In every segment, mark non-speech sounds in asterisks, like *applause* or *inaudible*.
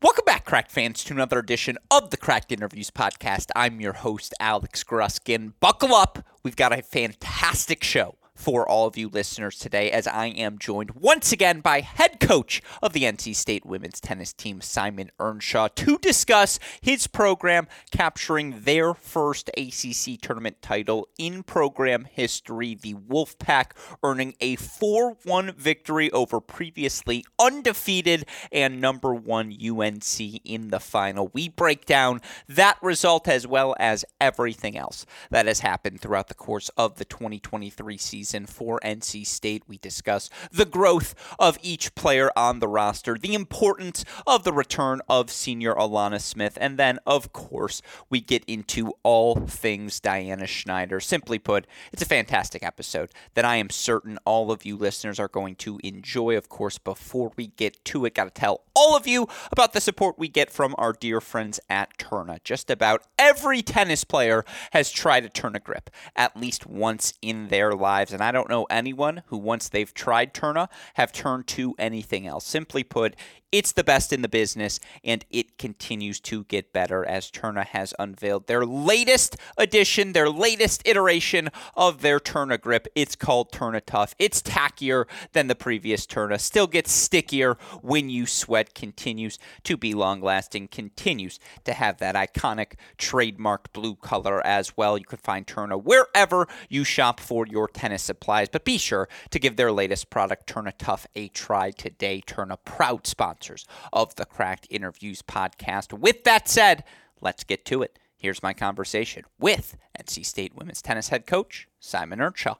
Welcome back, Cracked fans, to another edition of the Cracked Interviews podcast. I'm your host, Alex Gruskin. Buckle up. We've got a fantastic show for all of you listeners today as I am joined once again by head coach of the NC State women's tennis team, Simon Earnshaw, to discuss his program capturing their first ACC tournament title in program history. The Wolfpack earning a 4 1 victory over previously undefeated and number one UNC in the final. We break down that result as well as everything else that has happened throughout the course of the 2023 season season for NC State. We discuss the growth of each player on the roster, the importance of the return of senior Alana Smith, and then, of course, we get into all things Diana Schneider. Simply put, it's a fantastic episode that I am certain all of you listeners are going to enjoy. Of course, before we get to it, got to tell all of you about the support we get from our dear friends at Tourna. Just about every tennis player has tried a Tourna grip at least once in their lives and I don't know anyone who, once they've tried Tourna, have turned to anything else. Simply put, it's the best in the business, and it continues to get better as Tourna has unveiled their latest edition, their latest iteration of their Tourna grip. It's called Tourna Tuff. It's tackier than the previous Tourna, still gets stickier when you sweat, continues to be long lasting, continues to have that iconic trademark blue color as well. You can find Tourna wherever you shop for your tennis supplies, but be sure to give their latest product, Tourna Tuff, a try today. Tourna, proud sponsor sponsors of the Cracked Interviews podcast. With that said, let's get to it. Here's my conversation with NC State women's tennis head coach Simon Earnshaw.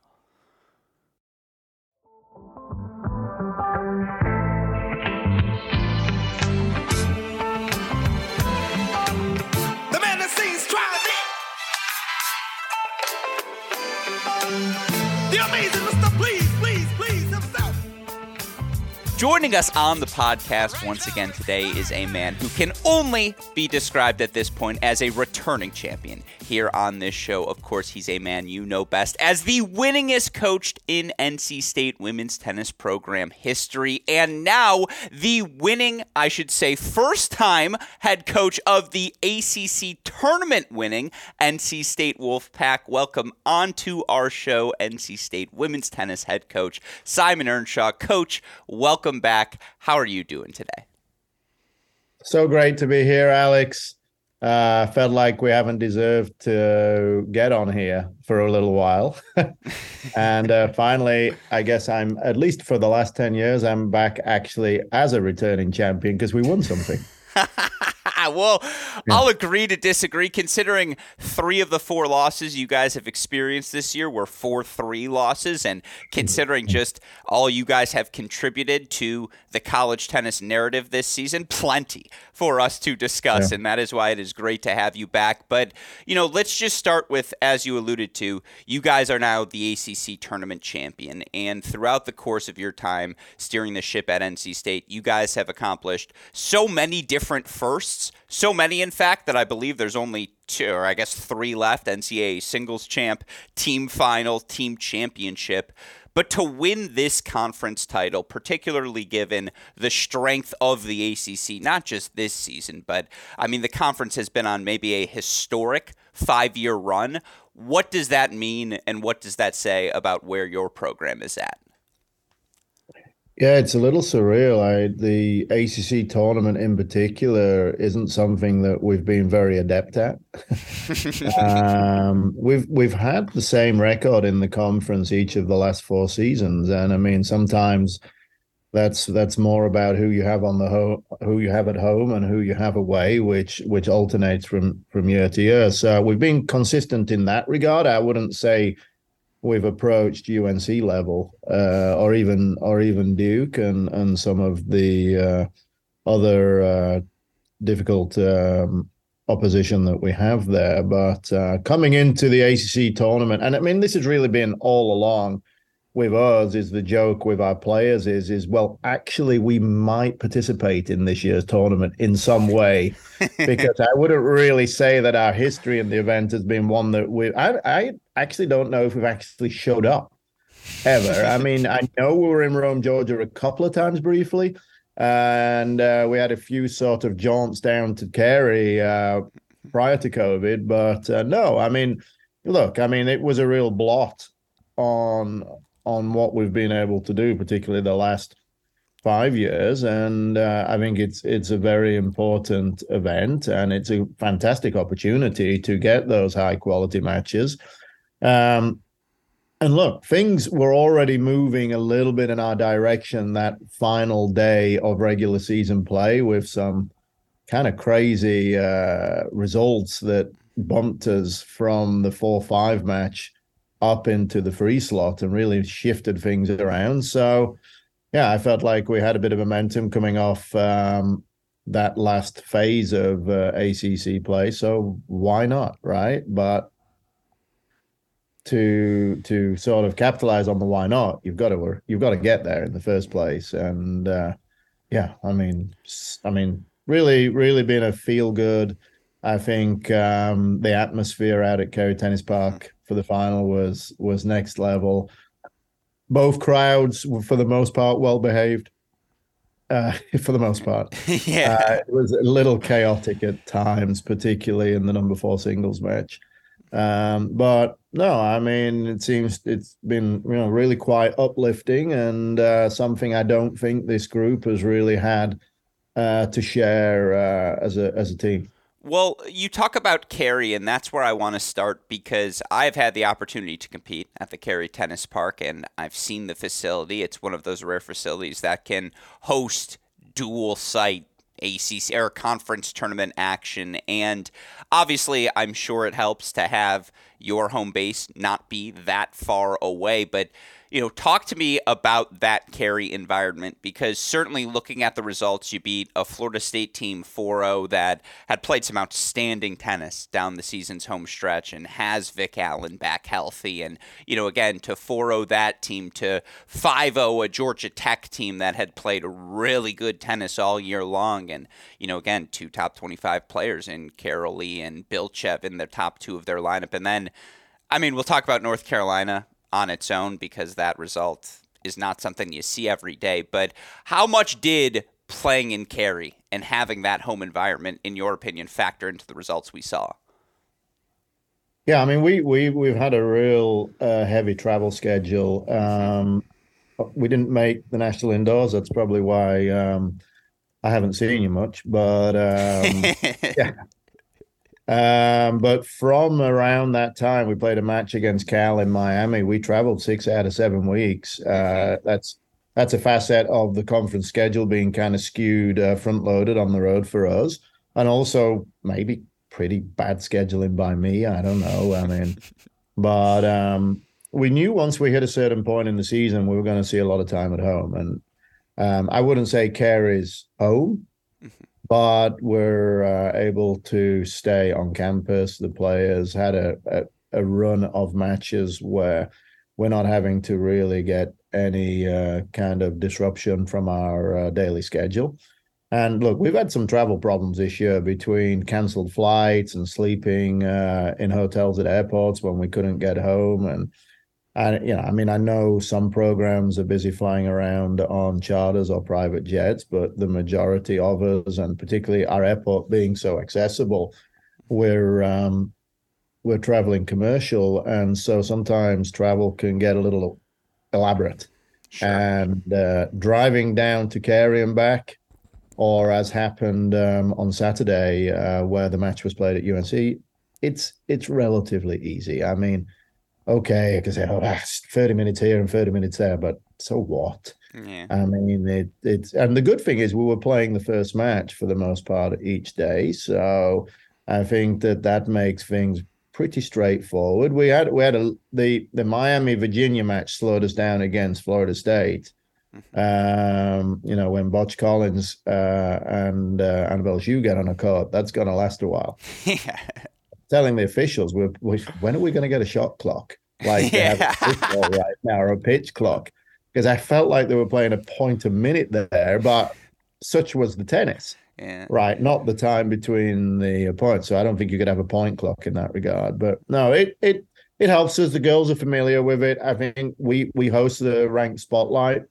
Joining us on the podcast once again today is a man who can only be described at this point as a returning champion here on this show. Of course, he's a man you know best as the winningest coached in NC State women's tennis program history, and now the winning, I should say, first time head coach of the ACC tournament winning NC State Wolfpack. Welcome onto our show, NC State women's tennis head coach Simon Earnshaw. Coach, welcome welcome back. How are you doing today? So great to be here, Alex. Uh, felt like we haven't deserved to get on here for a little while. *laughs* and uh, finally, I guess I'm, at least for the last 10 years, I'm back actually as a returning champion because we won something. *laughs* *laughs* well, yeah. I'll agree to disagree. Considering three of the four losses you guys have experienced this year were four three losses, and considering just all you guys have contributed to the college tennis narrative this season, plenty for us to discuss, yeah. and that is why it is great to have you back. But you know, let's just start with, as you alluded to, you guys are now the ACC tournament champion, and throughout the course of your time steering the ship at NC State, you guys have accomplished so many different firsts so many, in fact, that I believe there's only two, or I guess three left NCAA singles champ, team final, team championship. But to win this conference title, particularly given the strength of the ACC, not just this season, but I mean, the conference has been on maybe a historic five year run. What does that mean, and what does that say about where your program is at? Yeah, it's a little surreal. I, the ACC tournament in particular isn't something that we've been very adept at. *laughs* um, we've we've had the same record in the conference each of the last four seasons, and I mean sometimes that's that's more about who you have on the ho- who you have at home and who you have away, which which alternates from from year to year. So we've been consistent in that regard. I wouldn't say we've approached UNC level, uh, or even or even Duke and and some of the uh, other uh, difficult um, opposition that we have there. But uh, coming into the ACC tournament, and I mean this has really been all along with us is the joke with our players is is well actually we might participate in this year's tournament in some way *laughs* because I wouldn't really say that our history in the event has been one that we I I actually don't know if we've actually showed up ever. I *laughs* mean I know we were in Rome Georgia a couple of times briefly and uh, we had a few sort of jaunts down to Cary uh, prior to COVID. But uh, no, I mean, look, I mean, it was a real blot on on what we've been able to do, particularly the last five years, and uh, I think it's it's a very important event, and it's a fantastic opportunity to get those high quality matches. Um, and look, things were already moving a little bit in our direction that final day of regular season play with some kind of crazy uh, results that bumped us from the 4 5 match up into the free slot and really shifted things around. So, yeah, I felt like we had a bit of momentum coming off um, that last phase of uh, ACC play. So, why not? Right. But to to sort of capitalize on the why not, you've got to you've got to get there in the first place. And uh, yeah, I mean, I mean, really, really been a feel good. I think um, the atmosphere out at Cary Tennis Park for the final was was next level. Both crowds, were, for the most part, well behaved. Uh, *laughs* for the most part, *laughs* yeah, uh, it was a little chaotic at times, particularly in the number four singles match. Um, but no, I mean, it seems it's been you know really quite uplifting and uh, something I don't think this group has really had uh, to share uh, as a as a team. Well, you talk about Cary, and that's where I want to start because I've had the opportunity to compete at the Cary Tennis Park, and I've seen the facility. It's one of those rare facilities that can host dual site ACC or conference tournament action. And obviously, I'm sure it helps to have your home base not be that far away. But you know, talk to me about that Cary environment because certainly looking at the results, you beat a Florida State team 4 0 that had played some outstanding tennis down the season's home stretch and has Vic Allen back healthy. And, you know, again, to 4 0 that team, to 5 0 a Georgia Tech team that had played really good tennis all year long. And, you know, again, two top 25 players in Carol Lee and Bilchev in the top two of their lineup. And then, I mean, we'll talk about North Carolina on its own because that result is not something you see every day. But how much did playing in Cary and having that home environment, in your opinion, factor into the results we saw? Yeah, I mean, we we we've had a real uh, heavy travel schedule. Um, we didn't make the national indoors. That's probably why um, I haven't seen you much. But um, *laughs* yeah, um, but from around that time, we played a match against Cal in Miami. We traveled six out of seven weeks. Uh, that's that's a facet of the conference schedule being kind of skewed uh, front loaded on the road for us, and also maybe pretty bad scheduling by me. I don't know. I mean, *laughs* but um, we knew once we hit a certain point in the season, we were going to see a lot of time at home, and um, I wouldn't say care is home but we're uh, able to stay on campus. The players had a, a, a, run of matches where we're not having to really get any uh, kind of disruption from our uh, daily schedule. And look, we've had some travel problems this year between cancelled flights and sleeping uh, in hotels at airports when we couldn't get home and and you know, I mean, I know some programs are busy flying around on charters or private jets, but the majority of us, and particularly our airport being so accessible, we're um, we're traveling commercial, and so sometimes travel can get a little elaborate. Sure. And uh, driving down to Cary and back, or as happened um, on Saturday, uh, where the match was played at UNC, it's it's relatively easy. I mean okay, I can say, oh, that's 30 minutes here and 30 minutes there, but so what? Yeah. I mean, it, it's, and the good thing is we were playing the first match for the most part each day. So I think that that makes things pretty straightforward. We had, we had a, the, the Miami Virginia match slowed us down against Florida State. Mm-hmm. Um, you know, when Butch Collins uh, and uh, Annabelle Zhu get on a court, that's going to last a while. *laughs* yeah telling the officials, we're, we, when are we going to get a shot clock? Like yeah. *laughs* right now, or a pitch clock? Because I felt like they were playing a point a minute there, but such was the tennis. Yeah. Right, not the time between the points. So I don't think you could have a point clock in that regard. But no, it it it helps us. The girls are familiar with it. I think we we host the ranked spotlight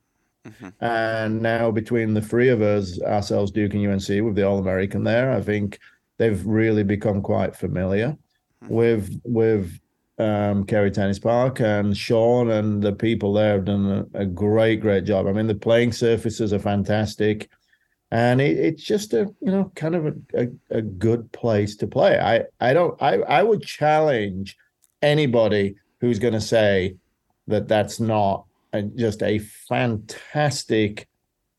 Mm-hmm. And now between the three of us, ourselves, Duke and UNC, with the All American there, I think they've really become quite familiar mm-hmm. with with um, Cary Tennis Park and Sean and the people there have done a, a great, great job. I mean, the playing surfaces are fantastic, and it, it's just a you know kind of a, a, a, good place to play. I I don't I I would challenge anybody who's going to say that that's not a, just a fantastic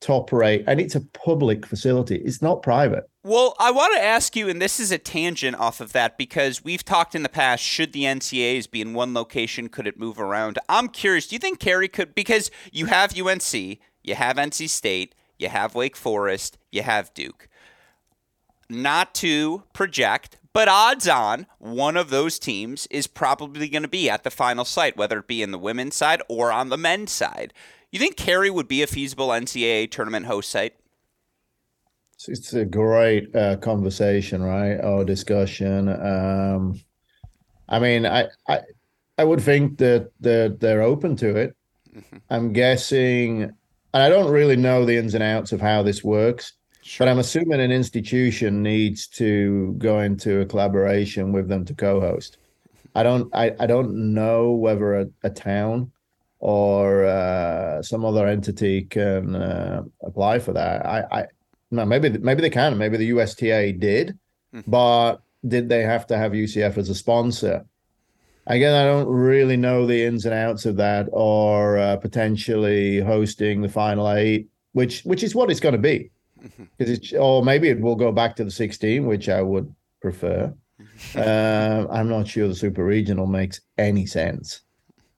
top rate, and it's a public facility. It's not private. Well, I want to ask you, and this is a tangent off of that because we've talked in the past. Should the NCAAs be in one location? Could it move around? I'm curious. Do you think Cary could? Because you have UNC, you have NC State, you have Wake Forest, you have Duke. Not to project, but odds on one of those teams is probably going to be at the final site, whether it be in the women's side or on the men's side. You think Cary would be a feasible NCAA tournament host site? It's a great uh, conversation, right? Or discussion. Um, I mean, I, I, I would think that they're, they're open to it. Mm-hmm. I'm guessing, and I don't really know the ins and outs of how this works, sure. but I'm assuming an institution needs to go into a collaboration with them to co-host. I don't, I, I don't know whether a, a town or uh, some other entity can uh, apply for that. I, I no, maybe maybe they can. Maybe the USTA did, mm-hmm. but did they have to have UCF as a sponsor? Again, I don't really know the ins and outs of that, or uh, potentially hosting the final eight, which which is what it's going to be, because mm-hmm. or maybe it will go back to the sixteen, which I would prefer. uh, I'm not sure the super regional makes any sense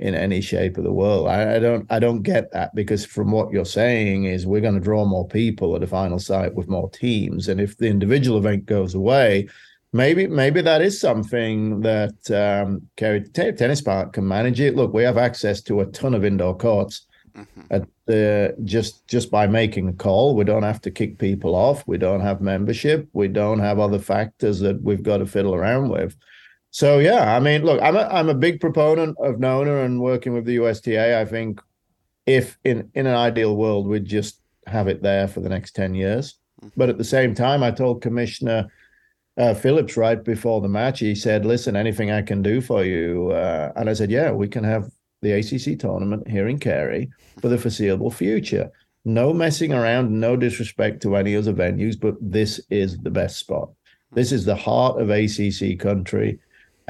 in any shape of the world. I, I, don't I don't get that because from what you're saying is we're going to draw more people at a final site with more teams, and if the individual event goes away, maybe maybe that is something that um, Cary Tennis Park can manage it. Look, we have access to a ton of indoor courts. Mm-hmm. At the just just by making a call, we don't have to kick people off. We don't have membership. We don't have other factors that we've got to fiddle around with. So yeah, I mean, look, I'm a I'm a big proponent of Nona and working with the USTA. I think if in in an ideal world we'd just have it there for the next ten years, mm-hmm. but at the same time, I told Commissioner uh, Phillips right before the match. He said, "Listen, anything I can do for you," uh, and I said, "Yeah, we can have the ACC tournament here in Cary for the foreseeable future." No messing around, no disrespect to any other venues, but this is the best spot. This is the heart of ACC country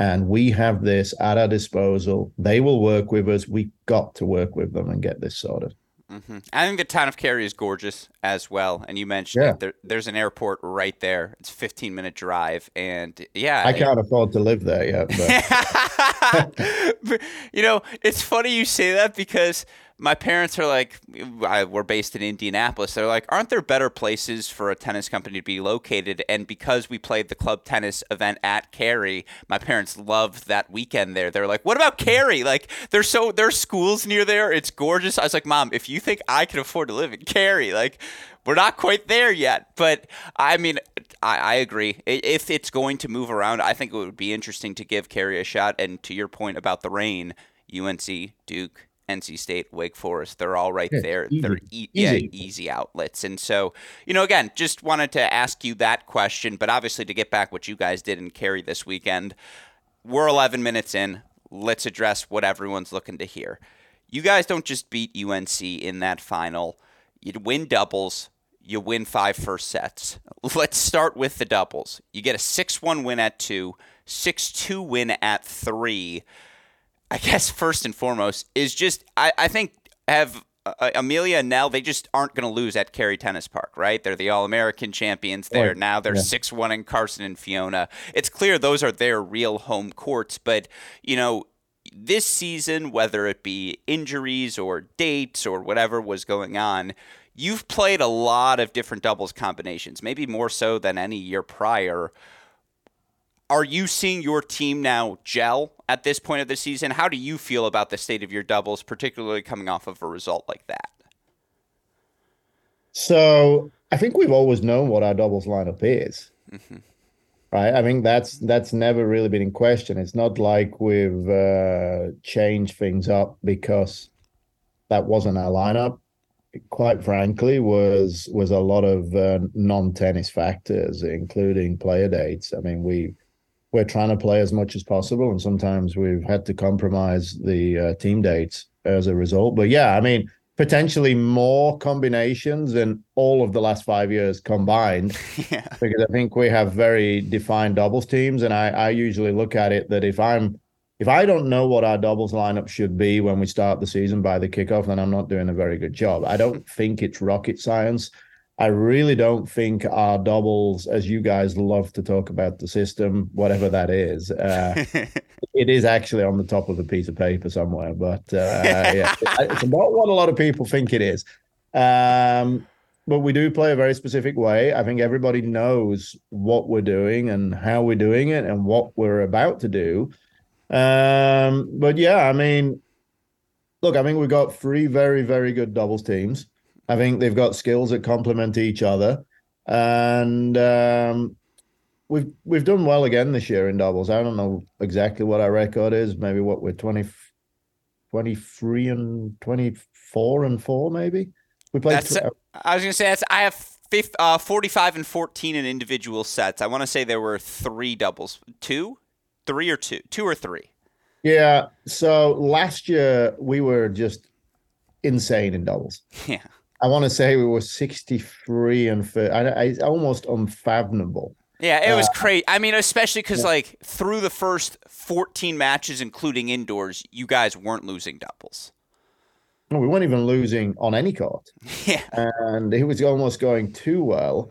and we have this at our disposal. They will work with us. We got to work with them and get this sorted. Mm-hmm. I think the town of Cary is gorgeous as well. And you mentioned yeah. there, there's an airport right there. It's a 15 minute drive, and yeah, I can't it, afford to live there yet. *laughs* *laughs* But. you know, it's funny you say that because my parents are like, I, we're based in Indianapolis. They're like, aren't there better places for a tennis company to be located? And because we played the club tennis event at Cary, my parents loved that weekend there. They're like, what about Cary? Like, there's so there's schools near there. It's gorgeous. I was like, Mom, if you think I can afford to live in Cary, like, we're not quite there yet. But I mean, I, I agree. If it's going to move around, I think it would be interesting to give Cary a shot. And to your point about the rain, UNC, Duke, NC State, Wake Forest, they're all right yeah, there. Easy. They're e- yeah, easy outlets. And so, you know, again, just wanted to ask you that question, but obviously to get back what you guys did and Cary this weekend, we're 11 minutes in. Let's address what everyone's looking to hear. You guys don't just beat UNC in that final. You win doubles, you win five first sets. Let's start with the doubles. You get a 6 1 win at two, 6 2 win at three. I guess first and foremost is just I, I think have uh, Amelia and Nell they just aren't going to lose at Cary Tennis Park, right? They're the All American champions there. Now they're six yeah. one in Carson and Fiona. It's clear those are their real home courts, but you know this season, whether it be injuries or dates or whatever was going on, you've played a lot of different doubles combinations, maybe more so than any year prior are you seeing your team now gel at this point of the season? How do you feel about the state of your doubles, particularly coming off of a result like that? So I think we've always known what our doubles lineup is. Mm-hmm. Right. I think that's that's never really been in question. It's not like we've uh, changed things up because that wasn't our lineup. quite frankly, was was a lot of uh, non-tennis factors, including player dates. I mean, we we're trying to play as much as possible, and sometimes we've had to compromise the uh, team dates as a result. But yeah, I mean, potentially more combinations than all of the last five years combined. *laughs* Yeah. Because I think we have very defined doubles teams, and I, I usually look at it that if I'm if I don't know what our doubles lineup should be when we start the season by the kickoff, then I'm not doing a very good job. I don't think it's rocket science. I really don't think our doubles, as you guys love to talk about the system, whatever that is, uh, *laughs* it is actually on the top of a piece of paper somewhere. But uh, *laughs* yeah, it's not what a lot of people think it is. Um, but we do play a very specific way. I think everybody knows what we're doing and how we're doing it and what we're about to do. Um, but yeah, I mean, look, I think we've got three very, very good doubles teams. I think they've got skills that complement each other, and um, we've we've done well again this year in doubles. I don't know exactly what our record is. Maybe what we're 20, 23 and twenty four and four. Maybe we played. That's, th- I was gonna say that's I have 50, uh, forty five and fourteen in individual sets. I want to say there were three doubles, two, three or two, two or three. Yeah. So last year we were just insane in doubles. *laughs* Yeah. I want to say we were 63 and 30. I, it's almost unfathomable. Yeah, it was uh, crazy. I mean, especially because, yeah. like, through the first 14 matches, including indoors, you guys weren't losing doubles. No, we weren't even losing on any court. *laughs* Yeah. And it was almost going too well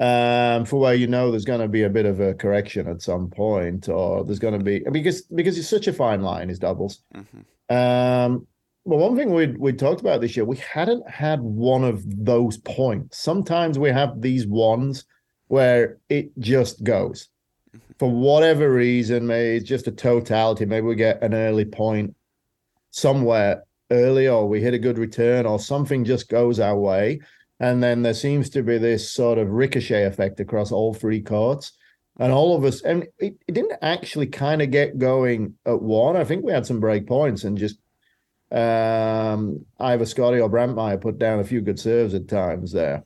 um, for where you know there's going to be a bit of a correction at some point, or there's going to be because because it's such a fine line is doubles. Mm-hmm. Um, well, one thing we we talked about this year, we hadn't had one of those points. Sometimes we have these ones where it just goes mm-hmm. for whatever reason. Maybe it's just a totality. Maybe we get an early point somewhere early, or we hit a good return, or something just goes our way. And then there seems to be this sort of ricochet effect across all three courts. And all of us, and it, it didn't actually kind of get going at one. I think we had some break points and just um, either Scotty or Brantmeier put down a few good serves at times there.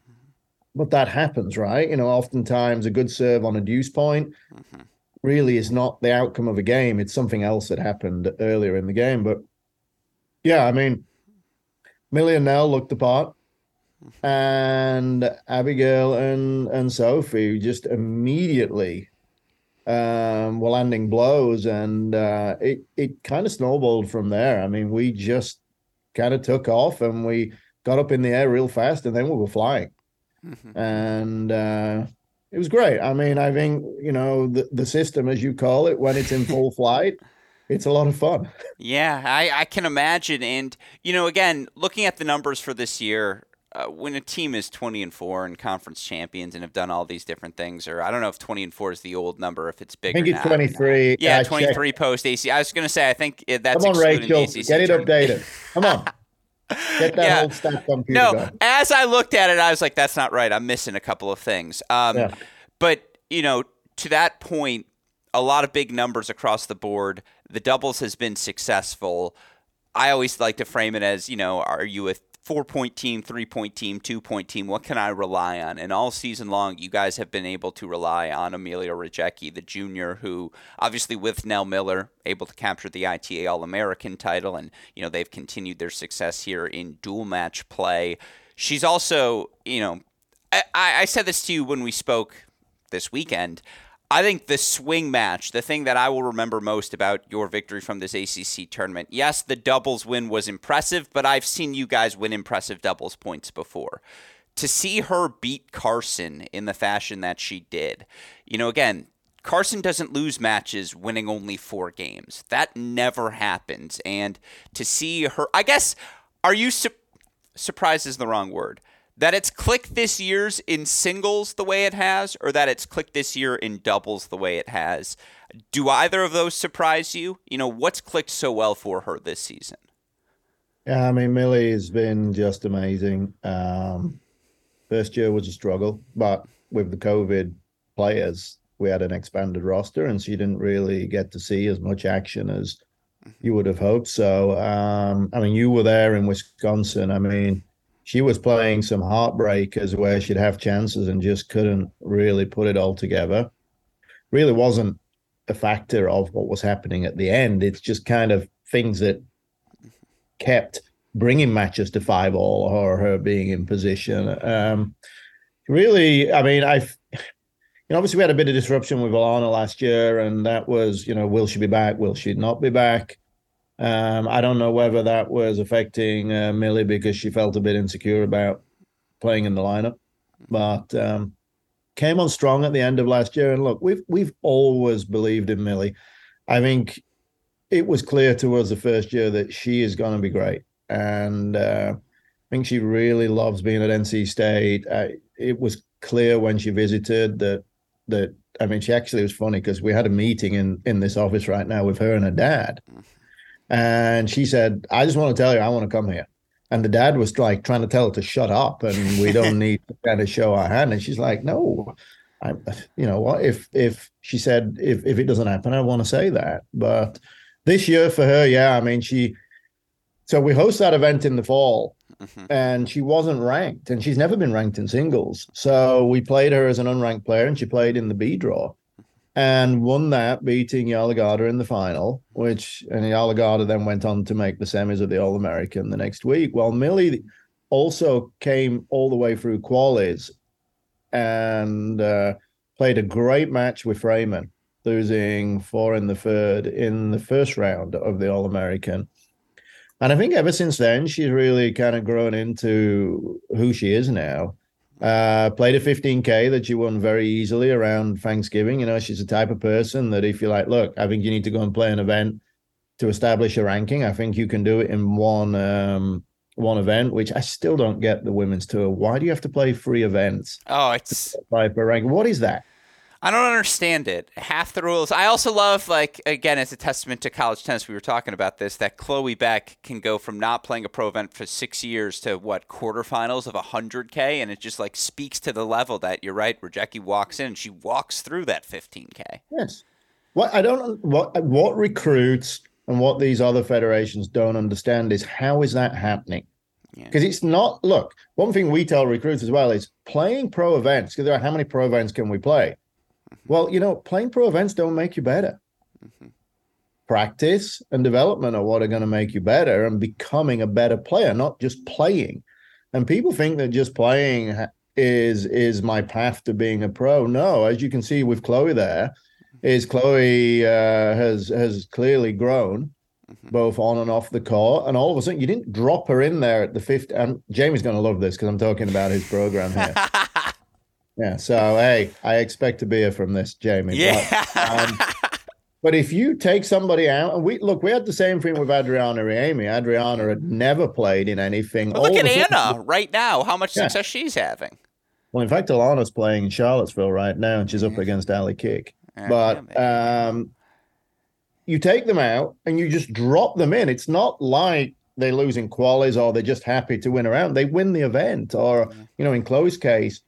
But that happens, right? You know, oftentimes a good serve on a deuce point mm-hmm. really is not the outcome of a game. It's something else that happened earlier in the game. But yeah, I mean, Millie and Nell looked the part. Mm-hmm. And Abigail and and Sophie just immediately um, were landing blows, and uh, it it kind of snowballed from there. I mean, we just kind of took off, and we got up in the air real fast, and then we were flying, mm-hmm. and uh, it was great. I mean, I think you know the the system, as you call it, when it's in full *laughs* flight. It's a lot of fun. Yeah, I, I can imagine. And, you know, again, looking at the numbers for this year, uh, when a team is 20 and 4 and conference champions and have done all these different things or I don't know if 20 and 4 is the old number if it's bigger I think it's 23 yeah 23 checked. post AC I was going to say I think that's Come on Rachel get it updated come on *laughs* Get that yeah. old stat computer No, going. as I looked at it, I was like, "That's not right. I'm missing a couple of things." Um, yeah. But you know, to that point, a lot of big numbers across the board. The doubles has been successful. I always like to frame it as, you know, are you a four point team, three point team, two point team. What can I rely on? And all season long, you guys have been able to rely on Amelia Rajecki, the junior, who obviously with Nell Miller able to capture the ITA All American title, and you know they've continued their success here in dual match play. She's also, you know, I, I said this to you when we spoke this weekend. I think the swing match, the thing that I will remember most about your victory from this ACC tournament, yes, the doubles win was impressive, but I've seen you guys win impressive doubles points before. To see her beat Carson in the fashion that she did, you know, again, Carson doesn't lose matches winning only four games. That never happens. And to see her, I guess, are you su- surprised is the wrong word that it's clicked this year's in singles the way it has, or that it's clicked this year in doubles the way it has. Do either of those surprise you? You know, what's clicked so well for her this season? Yeah, I mean, Millie has been just amazing. Um, first year was a struggle, but with the COVID players, we had an expanded roster, and she didn't really get to see as much action as you would have hoped. So, um, I mean, you were there in Wisconsin. I mean, she was playing some heartbreakers where she'd have chances and just couldn't really put it all together. Really wasn't a factor of what was happening at the end. It's just kind of things that kept bringing matches to five all or her being in position. Um, really, I mean, I've you know, obviously we had a bit of disruption with Alana last year, and that was, you know, will she be back? Will she not be back? Um, I don't know whether that was affecting uh, Millie because she felt a bit insecure about playing in the lineup, but um, came on strong at the end of last year. And look, we've we've always believed in Millie. I think it was clear to us the first year that she is going to be great, and uh, I think she really loves being at NC State. It was clear when she visited that that I mean, she actually was funny because we had a meeting in in this office right now with her and her dad, and she said, "I just want to tell you, I want to come here." And the dad was like trying to tell her to shut up, and we don't *laughs* need to kind of show our hand. And she's like, "No, I, you know what? If if she said if if it doesn't happen, I want to say that." But this year for her, yeah, I mean, she. So we host that event in the fall, Mm-hmm. And she wasn't ranked, and she's never been ranked in singles. So we played her as an unranked player, and she played in the B draw and won that, beating Yalagada in the final, which and Yalagada then went on to make the semis of the All American the next week. Well, Millie also came all the way through qualies and uh, played a great match with Freeman, losing four in the third in the first round of the All American. And I think ever since then, she's really kind of grown into who she is now. Uh, played a 15K that she won very easily around Thanksgiving. You know, she's the type of person that if you're like, look, I think you need to go and play an event to establish a ranking, I think you can do it in one um, one event, which I still don't get the women's tour. Why do you have to play three events? Oh, it's like for rank. What is that? I don't understand it. Half the rules. I also love, like, again, as a testament to college tennis, we were talking about this, that Chloe Beck can go from not playing a pro event for six years to what, quarterfinals of 100K? And it just, like, speaks to the level that you're right, where Jackie walks in and she walks through that 15K. Yes. What I don't, what, what recruits and what these other federations don't understand is how is that happening? Because yeah. it's not, look, one thing we tell recruits as well is playing pro events, because there are how many pro events can we play? Well, you know, playing pro events don't make you better. Mm-hmm. Practice and development are what are going to make you better and becoming a better player, not just playing. And people think that just playing is is my path to being a pro. No, as you can see with Chloe there, is Chloe uh, has has clearly grown mm-hmm. both on and off the court. And all of a sudden, you didn't drop her in there at the fifth. And Jamie's going to love this because I'm talking about his program here. *laughs* Yeah. So hey, I expect to be here from this, Jamie. Yeah. But, um, but if you take somebody out, and we look, we had the same thing with Adriana Raimi. Adriana had never played in anything. Well, look at Anna right now. How much yeah. success she's having. Well, in fact, Alana's playing in Charlottesville right now, and she's up against Allie Kiick. but um, you take them out and you just drop them in. It's not like they're losing qualies or they're just happy to win around. They win the event, or you know, in Chloe's case,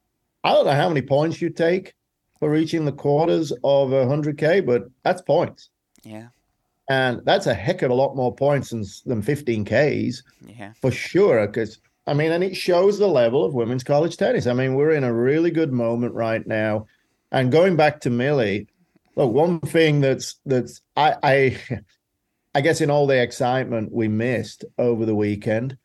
I don't know how many points you take for reaching the quarters of a 100K, but that's points. Yeah. And that's a heck of a lot more points than, than 15Ks yeah. for sure. Because, I mean, and it shows the level of women's college tennis. I mean, we're in a really good moment right now. And going back to Millie, look, one thing that's, that's, I, I, *laughs* I guess in all the excitement we missed over the weekend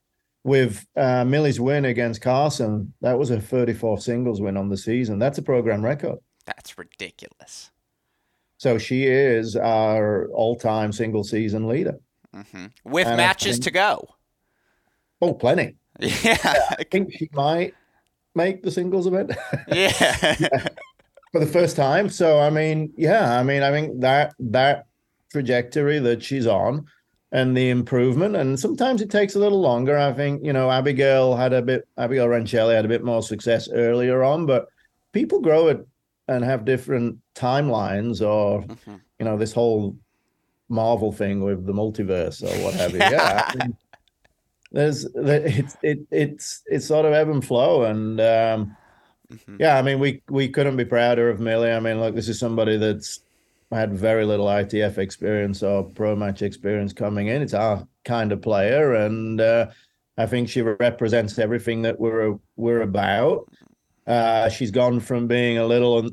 with uh, Millie's win against Carson, that was a 34 singles win on the season. That's a program record. That's ridiculous. So she is our all-time single season leader, mm-hmm. with and matches think, to go. Oh, plenty. *laughs* Yeah. yeah, I think she might make the singles event. yeah. yeah. *laughs* *laughs* for the first time. So I mean, yeah, I mean, I think that that trajectory that she's on and the improvement. And sometimes it takes a little longer. I think, you know, Abigail had a bit, Abigail Rencheli had a bit more success earlier on, but people grow it and have different timelines or, mm-hmm. you know, this whole Marvel thing with the multiverse or what have you. *laughs* Yeah. I mean, there's, it's, it, it's, it's sort of ebb and flow. And, um, mm-hmm. yeah, I mean, we, we couldn't be prouder of Millie. I mean, look, this is somebody that's, I had very little ITF experience or pro match experience coming in. It's our kind of player, and uh, I think she represents everything that we're we're about. Uh, she's gone from being a little,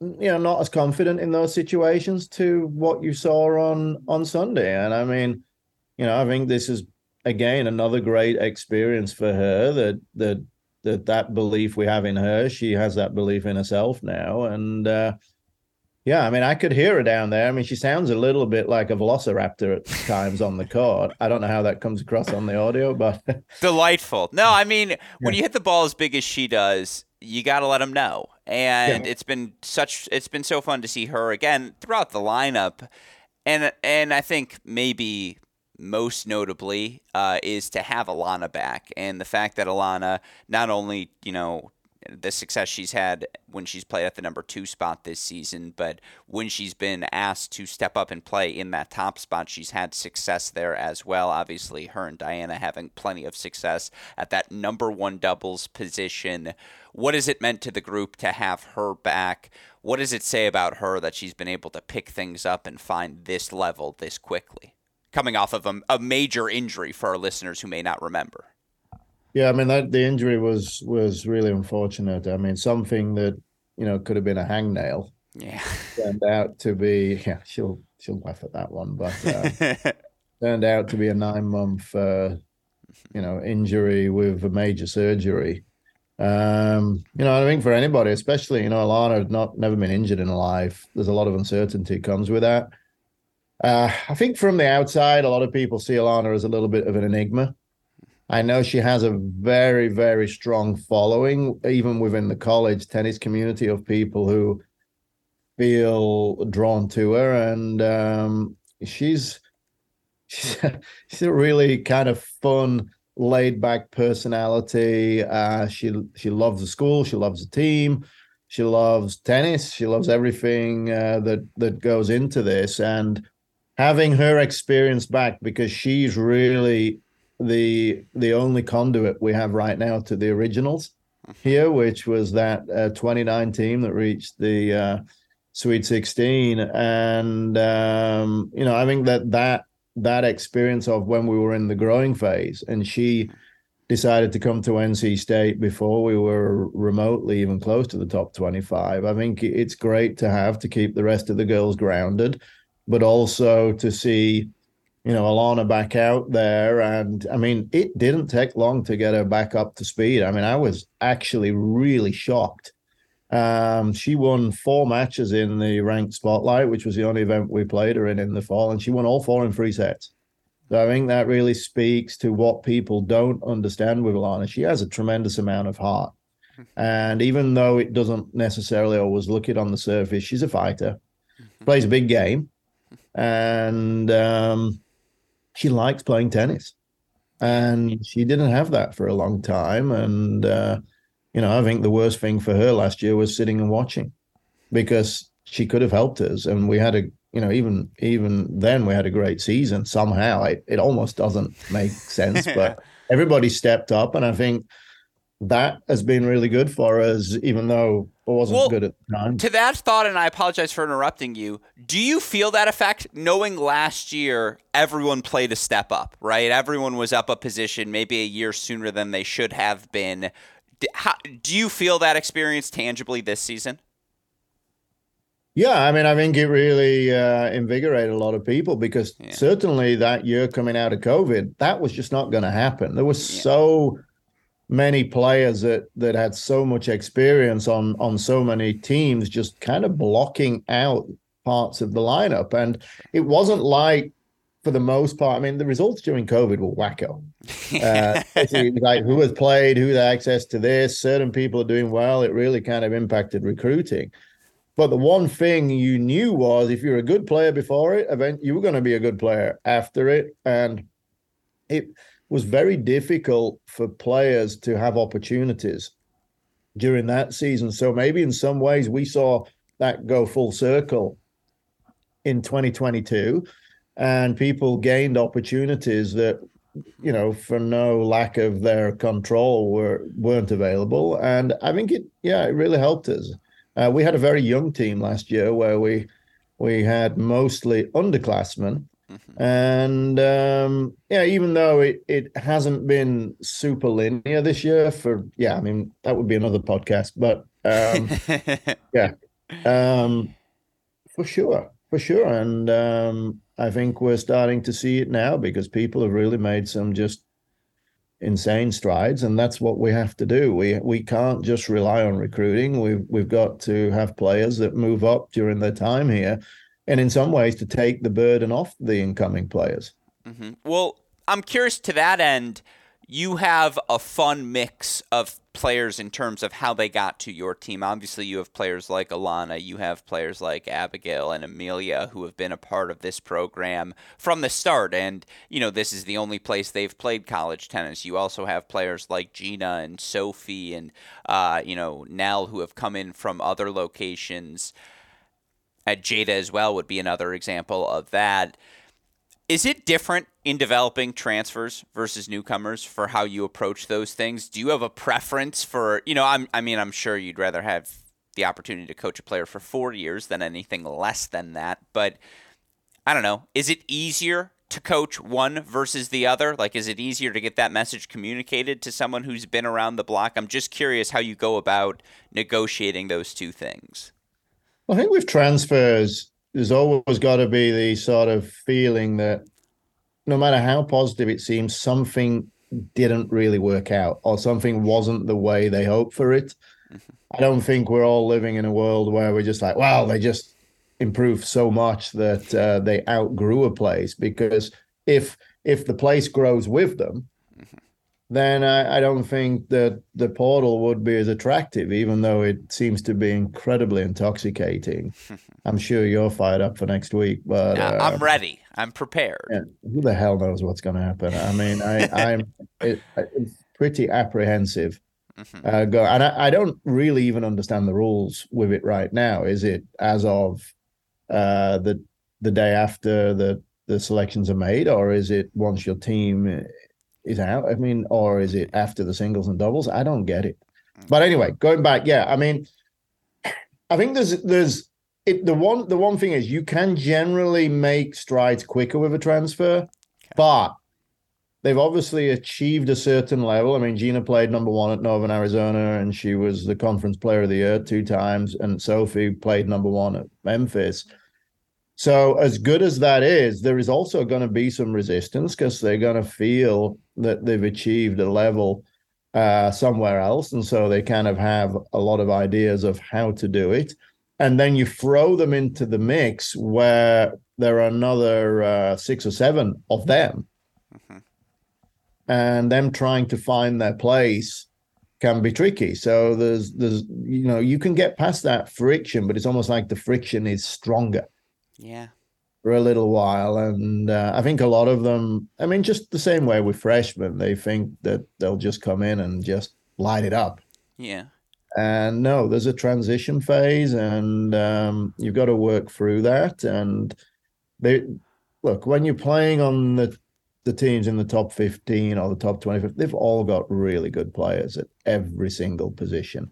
you know, not as confident in those situations to what you saw on on Sunday. And I mean, you know, I think this is again another great experience for her. That that that that belief we have in her, she has that belief in herself now, and. uh yeah, I mean, I could hear her down there. I mean, she sounds a little bit like a velociraptor at times on the court. I don't know how that comes across on the audio, but *laughs* delightful. No, I mean, when you hit the ball as big as she does, you got to let them know. And yeah. it's been such it's been so fun to see her again throughout the lineup. And and I think maybe most notably uh, is to have Alana back and the fact that Alana not only, you know, the success she's had when she's played at the number two spot this season, but when she's been asked to step up and play in that top spot, she's had success there as well. Obviously, her and Diana having plenty of success at that number one doubles position. What has it meant to the group to have her back? What does it say about her that she's been able to pick things up and find this level this quickly? Coming off of a, a major injury for our listeners who may not remember. Yeah, I mean that the injury was was really unfortunate. I mean something that you know could have been a hangnail. Yeah, turned out to be yeah. She'll she'll laugh at that one, but uh, *laughs* turned out to be a nine month uh, you know injury with a major surgery. Um, you know, I think for anybody, especially you know, Alana had not never been injured in her life. There's a lot of uncertainty comes with that. Uh, I think from the outside, a lot of people see Alana as a little bit of an enigma. I know she has a very, very strong following, even within the college tennis community of people who feel drawn to her. And um, she's, *laughs* she's, she's a really kind of fun, laid back personality. Uh, she she loves the school, she loves the team, she loves tennis, she loves everything uh, that that goes into this. And having her experience back because she's really the the only conduit we have right now to the originals here, which was that uh, 29 team that reached the uh, Sweet 16, and um, you know I think that that that experience of when we were in the growing phase, and she decided to come to NC State before we were remotely even close to the top 25. I think it's great to have to keep the rest of the girls grounded, but also to see you know, Alana back out there. And I mean, it didn't take long to get her back up to speed. I mean, I was actually really shocked. Um, she won four matches in the ranked spotlight, which was the only event we played her in in the fall, and she won all four in three sets. So I think that really speaks to what people don't understand with Alana. She has a tremendous amount of heart. *laughs* And even though it doesn't necessarily always look it on the surface, she's a fighter, mm-hmm. plays a big game. And um, she likes playing tennis. And she didn't have that for a long time. And, uh, you know, I think the worst thing for her last year was sitting and watching because she could have helped us. And we had a, you know, even even then we had a great season. Somehow it, it almost doesn't make sense, *laughs* but everybody stepped up. And I think that has been really good for us, even though it wasn't well, good at the time. To that thought, and I apologize for interrupting you. Do you feel that effect, knowing last year everyone played a step up, right? Everyone was up a position, maybe a year sooner than they should have been. How, do you feel that experience tangibly this season? Yeah, I mean, I think it really uh, invigorated a lot of people because yeah. certainly that year coming out of COVID, that was just not going to happen. There was yeah. so many players that that had so much experience on on so many teams just kind of blocking out parts of the lineup. And it wasn't like for the most part i mean the results during covid were wacko. *laughs* Uh, like who has played who had access to this certain people are doing well. It really kind of impacted recruiting. But the one thing you knew was if you're a good player before it event you were going to be a good player after it. And it was very difficult for players to have opportunities during that season. So maybe in some ways we saw that go full circle in 2022 and people gained opportunities that you know for no lack of their control were weren't available and i think it yeah it really helped us uh, we had a very young team last year where we we had mostly underclassmen Mm-hmm. And um, yeah, even though it, it hasn't been super linear this year for yeah, I mean that would be another podcast, but um, *laughs* yeah, um, for sure, for sure, and um, I think we're starting to see it now because people have really made some just insane strides, and that's what we have to do. We we can't just rely on recruiting. We've we've got to have players that move up during their time here, and in some ways to take the burden off the incoming players. Mm-hmm. Well, I'm curious to that end you have a fun mix of players in terms of how they got to your team. Obviously, you have players like Alana, you have players like Abigail and Amelia who have been a part of this program from the start. And, you know, this is the only place they've played college tennis. You also have players like Gina and Sophie and, uh, you know, Nell who have come in from other locations. At Jada as well would be another example of that. Is it different in developing transfers versus newcomers for how you approach those things? Do you have a preference for, you know, I'm, I mean, I'm sure you'd rather have the opportunity to coach a player for four years than anything less than that. But I don't know. Is it easier to coach one versus the other? Like, is it easier to get that message communicated to someone who's been around the block? I'm just curious how you go about negotiating those two things. I think with transfers, there's always got to be the sort of feeling that no matter how positive it seems, something didn't really work out or something wasn't the way they hoped for it. Mm-hmm. I don't think we're all living in a world where we're just like, wow, they just improved so much that uh, they outgrew a place. Because if if the place grows with them, then I, I, don't think that the portal would be as attractive, even though it seems to be incredibly intoxicating. *laughs* I'm sure you're fired up for next week, but uh, I'm ready. I'm prepared. Yeah, who the hell knows what's going to happen? I mean, I, *laughs* am it, pretty apprehensive. Mm-hmm. Uh, go and I, I, don't really even understand the rules with it right now. Is it as of uh, the the day after the the selections are made, or is it once your team is out? I mean, or is it after the singles and doubles? I don't get it. Mm. But anyway, going back, yeah, I mean, I think there's there's it, the one the one thing is you can generally make strides quicker with a transfer, okay. but they've obviously achieved a certain level. I mean, Gina played number one at Northern Arizona, and she was the conference player of the year two times, and Sophie played number one at Memphis. So, as good as that is, there is also going to be some resistance because they're going to feel that they've achieved a level uh, somewhere else. And so they kind of have a lot of ideas of how to do it. And then you throw them into the mix where there are another uh, six or seven of them. Mm-hmm. And them trying to find their place can be tricky. So there's there's you know you can get past that friction, but it's almost like the friction is stronger. Yeah. For a little while. And uh, I think a lot of them, I mean, just the same way with freshmen, they think that they'll just come in and just light it up. Yeah. And no, there's a transition phase, and um, you've got to work through that. And they look when you're playing on the the teams in the top 15 or the top 25, they've all got really good players at every single position.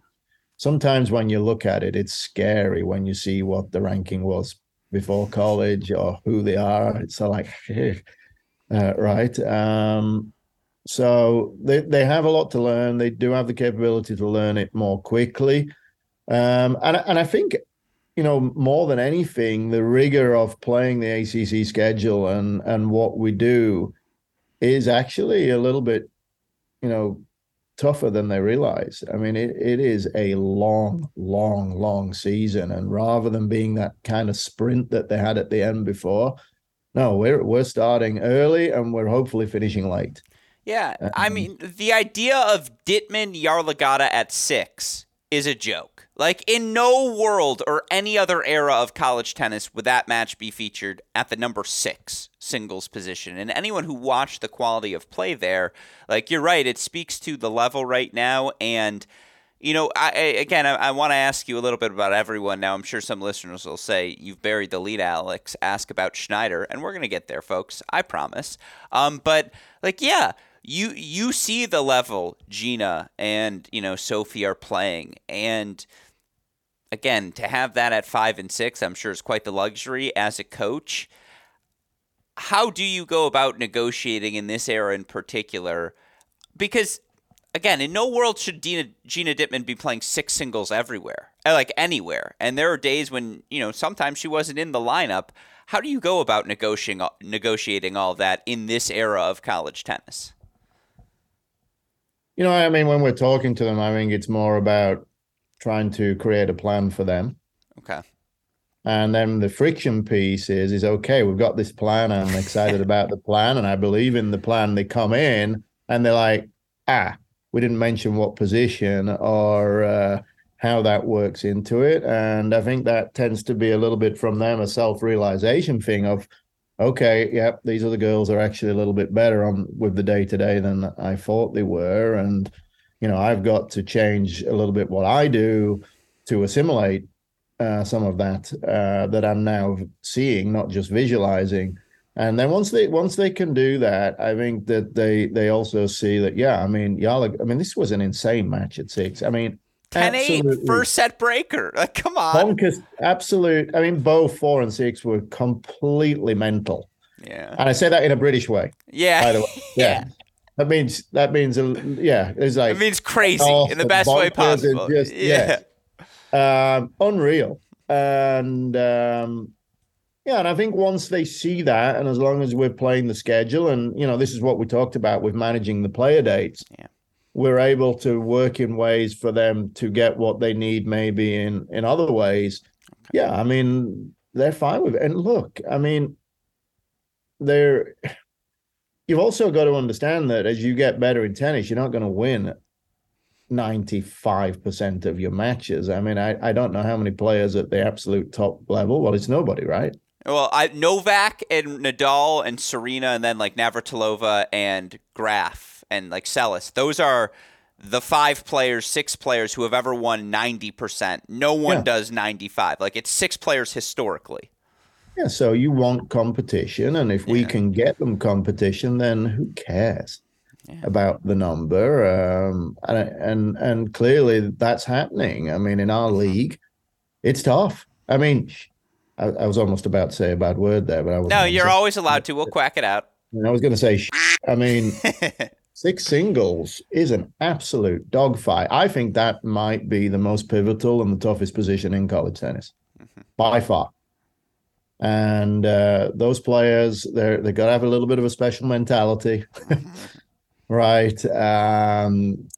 Sometimes when you look at it, it's scary when you see what the ranking was before college or who they are. It's like, *laughs* uh, right. Um, so they, they have a lot to learn. They do have the capability to learn it more quickly. Um, and, and I think, you know, more than anything, the rigor of playing the ACC schedule and, and what we do is actually a little bit, you know, tougher than they realize. I mean, it, it is a long, long, long season. And rather than being that kind of sprint that they had at the end before, no, we're we're starting early and we're hopefully finishing late. Yeah. Um, I mean, the idea of Dittmann Yarlagadda at six is a joke. Like, in no world or any other era of college tennis would that match be featured at the number six singles position. And anyone who watched the quality of play there, like, you're right, it speaks to the level right now. And, you know, I, again, I, I want to ask you a little bit about everyone now. I'm sure some listeners will say, You've buried the lead, Alex. Ask about Shnaider. And we're going to get there, folks. I promise. Um, but, like, yeah you you see the level Gina and you know Sophie are playing, and again to have that at five and six, I'm sure is quite the luxury as a coach. How do you go about negotiating in this era in particular? Because again, in no world should Dina, Gina Dittmann be playing six singles everywhere, uh, like anywhere. And there are days when you know sometimes she wasn't in the lineup. How do you go about negotiating negotiating all that in this era of college tennis? You know, I mean, when we're talking to them, I think it's more about trying to create a plan for them. Okay. And then the friction piece is is okay, we've got this plan. I'm excited *laughs* about the plan and I believe in the plan. They come in and they're like, ah, we didn't mention what position or uh, how that works into it. And I think that tends to be a little bit from them a self-realization thing of, okay, yep, these other girls are actually a little bit better on with the day to day than I thought they were. And, you know, I've got to change a little bit what I do to assimilate uh, some of that uh, that I'm now seeing, not just visualizing. And then once they once they can do that, I think that they they also see that yeah, I mean, y'all. I mean, this was an insane match at six. I mean, 10-8 first set breaker. *laughs* Like, come on, bonkers, absolute. I mean, both four and six were completely mental. Yeah, and I say that in a British way. Yeah, by the way. *laughs* yeah. yeah. That means that means yeah. It's like it means crazy in the best way possible. Just, yeah. Um, unreal. And um, yeah, and I think once they see that, and as long as we're playing the schedule, and you know, this is what we talked about with managing the player dates. Yeah. We're able to work in ways for them to get what they need, maybe in in other ways. Okay. Yeah, I mean, they're fine with it. And look, I mean, they're you've also got to understand that as you get better in tennis, you're not going to win 95% of your matches. I mean, I, I don't know how many players at the absolute top level. Well, it's nobody, right? Well, I, Novak and Nadal and Serena, and then like Navratilova and Graf and like Seles. Those are the five players, six players who have ever won 90%. No one yeah. does 95. Like it's six players historically. Yeah, so you want competition, and if yeah. we can get them competition, then who cares? Yeah. about the number, um, and and and clearly that's happening. I mean, in our mm-hmm. league, it's tough. I mean, I, I was almost about to say a bad word there, but I was. No, you're always allowed to. We'll quack it out. I was going to say, I mean, *laughs* six singles is an absolute dogfight. I think that might be the most pivotal and the toughest position in college tennis mm-hmm. by far. And uh, those players, they're they got to have a little bit of a special mentality. Mm-hmm right? Um,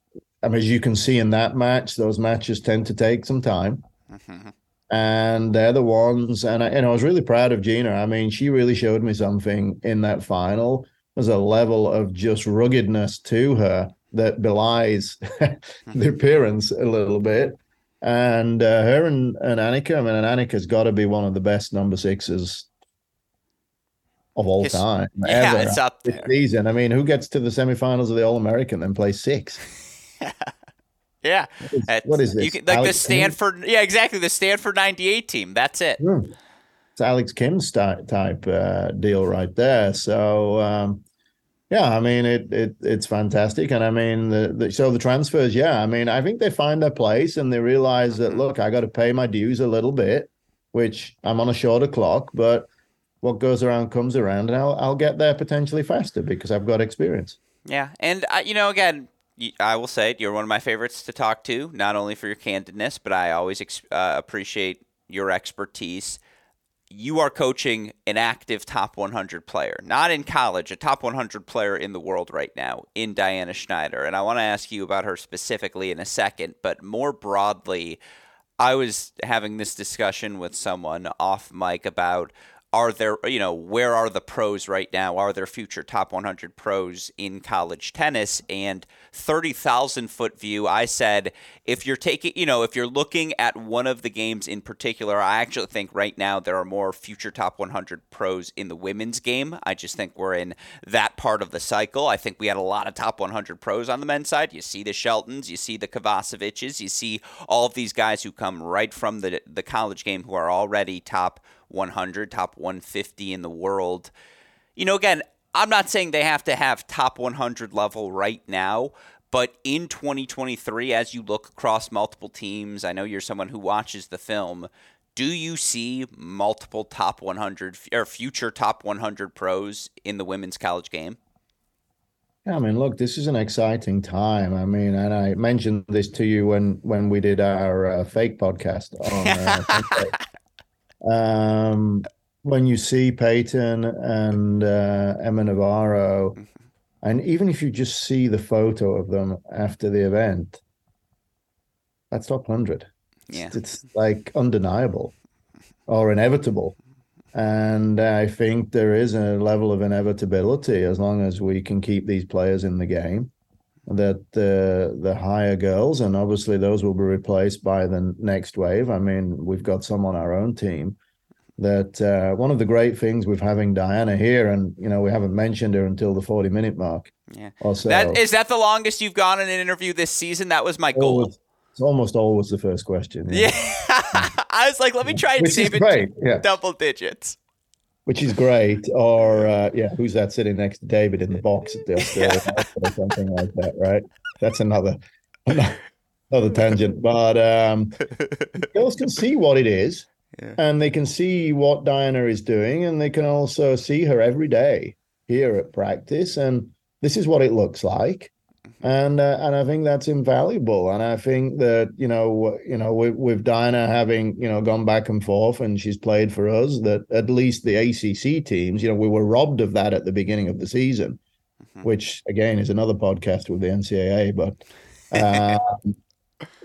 I mean, as you can see in that match, those matches tend to take some time. Mm-hmm. And they're the ones, and I, and I was really proud of Gina. I mean, she really showed me something in that final. There's a level of just ruggedness to her that belies *laughs* the appearance a little bit. And uh, her and, and Annika, I mean, and Annika's got to be one of the best number sixes of all it's, time. Yeah, ever. it's up there. This season. I mean, who gets to the semifinals of the All American and plays six? *laughs* yeah. What is, what is this? Can, like Alex the Stanford. Kim? Yeah, exactly. The Stanford 98 team. That's it. Hmm. It's Alex Kim's type uh, deal right there. So, um, yeah, I mean it, it it's fantastic, and I mean the, the, so the transfers. Yeah, I mean I think they find their place and they realize that mm-hmm. look, I got to pay my dues a little bit, which I'm on a shorter clock, but what goes around comes around, and I'll I'll get there potentially faster because I've got experience. Yeah, and uh, you know, again, I will say it, you're one of my favorites to talk to, not only for your candidness, but I always ex- uh, appreciate your expertise. You are coaching an active top 100 player, not in college, a top 100 player in the world right now, in Diana Shnaider. And I want to ask you about her specifically in a second, but more broadly, I was having this discussion with someone off mic about are there you know where are the pros right now? Are there future top 100 pros in college tennis? And 30,000 foot view I said if you're taking you know if you're looking at one of the games in particular I actually think right now there are more future top 100 pros in the women's game. I just think we're in that part of the cycle. I think we had a lot of top 100 pros on the men's side. You see the Sheltons you see the Kovaceviches you see all of these guys who come right from the the college game who are already top 100, top 150 in the world. You know, again, I'm not saying they have to have top 100 level right now, but in 2023, as you look across multiple teams, I know you're someone who watches the film. do you see multiple top 100 or future top 100 pros in the women's college game? Yeah, I mean, look, this is an exciting time. I mean, and I mentioned this to you when when we did our uh, fake podcast on. Uh, *laughs* um, when you see Peyton and uh, Emma Navarro, mm-hmm. and even if you just see the photo of them after the event, that's top hundred. Yeah, it's, it's like undeniable or inevitable. And I think there is a level of inevitability as long as we can keep these players in the game. That the the higher girls, and obviously those will be replaced by the next wave. I mean, we've got some on our own team. That uh, one of the great things with having Diana here, and you know, we haven't mentioned her until the forty minute mark. Yeah. Also, that is that the longest you've gone in an interview this season. That was my goal. Always, it's almost always the first question. Yeah. yeah. *laughs* I was like, let me try and Which save it double digits. Which is great. Or uh, yeah, who's that sitting next to David in the box at the *laughs* yeah. or something like that, right? That's another *laughs* another tangent. But um, girls can see what it is. Yeah. And they can see what Diana is doing, and they can also see her every day here at practice. And this is what it looks like and uh, and I think that's invaluable. And I think that you know you know with, with Dinah having you know gone back and forth, and she's played for us, that at least the ACC teams, you know, we were robbed of that at the beginning of the season, mm-hmm. which again is another podcast with the NCAA, but. Uh, *laughs*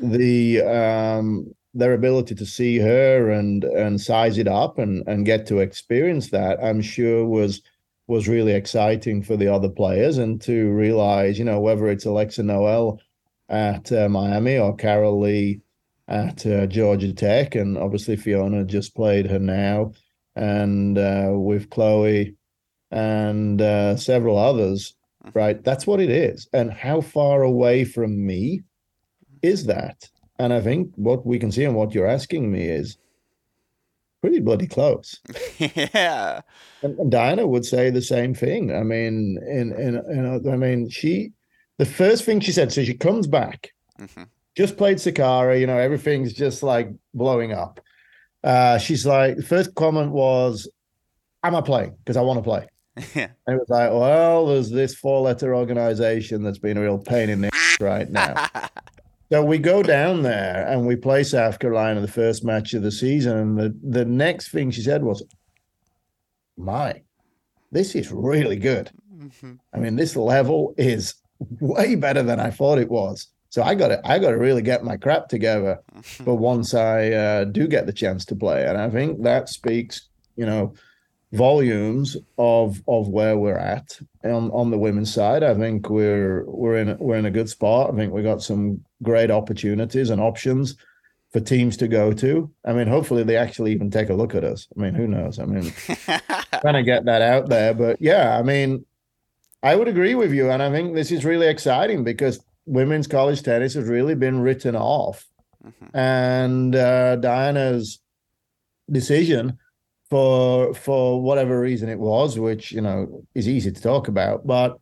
the um, their ability to see her and and size it up and and get to experience that, I'm sure was was really exciting for the other players and to realize, you know, whether it's Alexa Noel at uh, Miami or Carol Lee at uh, Georgia Tech, and obviously Fiona just played her now, and uh, with Chloe and uh, several others, mm-hmm. right? That's what it is. And how far away from me is that? And I think what we can see and what you're asking me is pretty bloody close. yeah. And, and, Diana would say the same thing. I mean, in, in, in I mean, she, the first thing she said, so she comes back, mm-hmm. just played Sakkari, you know, everything's just like blowing up. Uh, she's like, the first comment was, Am I playing? Because I want to play. Yeah. And it was like, well, there's this four letter organization that's been a real pain in the right now. *laughs* So we go down there and we play South Carolina the first match of the season. And the, the next thing she said was, My, this is really good. Mm-hmm. I mean, this level is way better than I thought it was. So I got to I got to really get my crap together mm-hmm. for once I uh, do get the chance to play. And I think that speaks, you know, volumes of of where we're at on, on the women's side. I think we're we're in we're in a good spot. I think we got some great opportunities and options for teams to go to. I mean, hopefully they actually even take a look at us. I mean, who knows? I mean, *laughs* trying to get that out there, but yeah, I mean, I would agree with you, and I think this is really exciting because women's college tennis has really been written off, mm-hmm. and uh, Diana's decision for for whatever reason it was, which you know is easy to talk about, but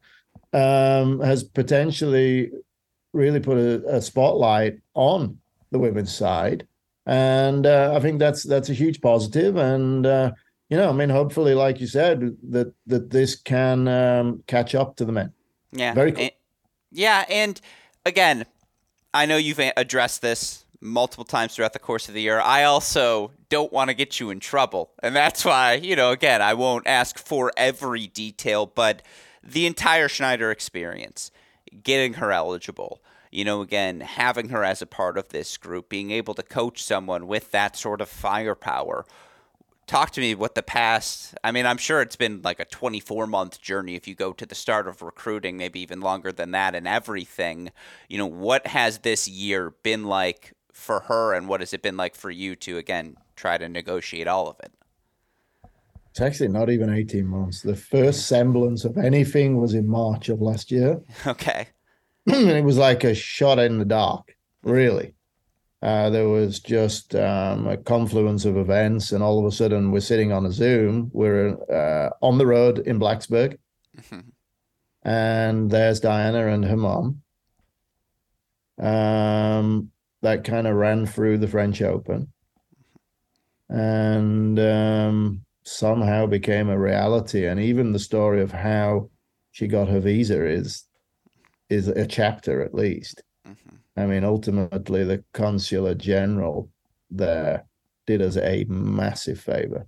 um, has potentially really put a, a, spotlight on the women's side, and uh, I think that's that's a huge positive. And uh, you know, I mean, hopefully, like you said, that that this can um, catch up to the men. Yeah, very cool. And, yeah, and again, I know you've addressed this multiple times throughout the course of the year. I also don't want to get you in trouble. And that's why, you know, again, I won't ask for every detail, but the entire Shnaider experience, getting her eligible, you know, again, having her as a part of this group, being able to coach someone with that sort of firepower. Talk to me what the past i mean i'm sure it's been like a 24 month journey if you go to the start of recruiting maybe even longer than that and everything. You know what has this year been like for her and what has it been like for you to again try to negotiate all of it? It's actually not even 18 months. The first semblance of anything was in march of last year. *laughs* Okay *clears throat* and it was like a shot in the dark really uh, there was just um, a confluence of events, and all of a sudden we're sitting on a Zoom. We're uh, on the road in Blacksburg, mm-hmm. and there's Diana and her mom. Um, that kind of ran through the French Open, and um, somehow became a reality. And even the story of how she got her visa is is a chapter at least. Mm-hmm. I mean, ultimately, the consular general there did us a massive favor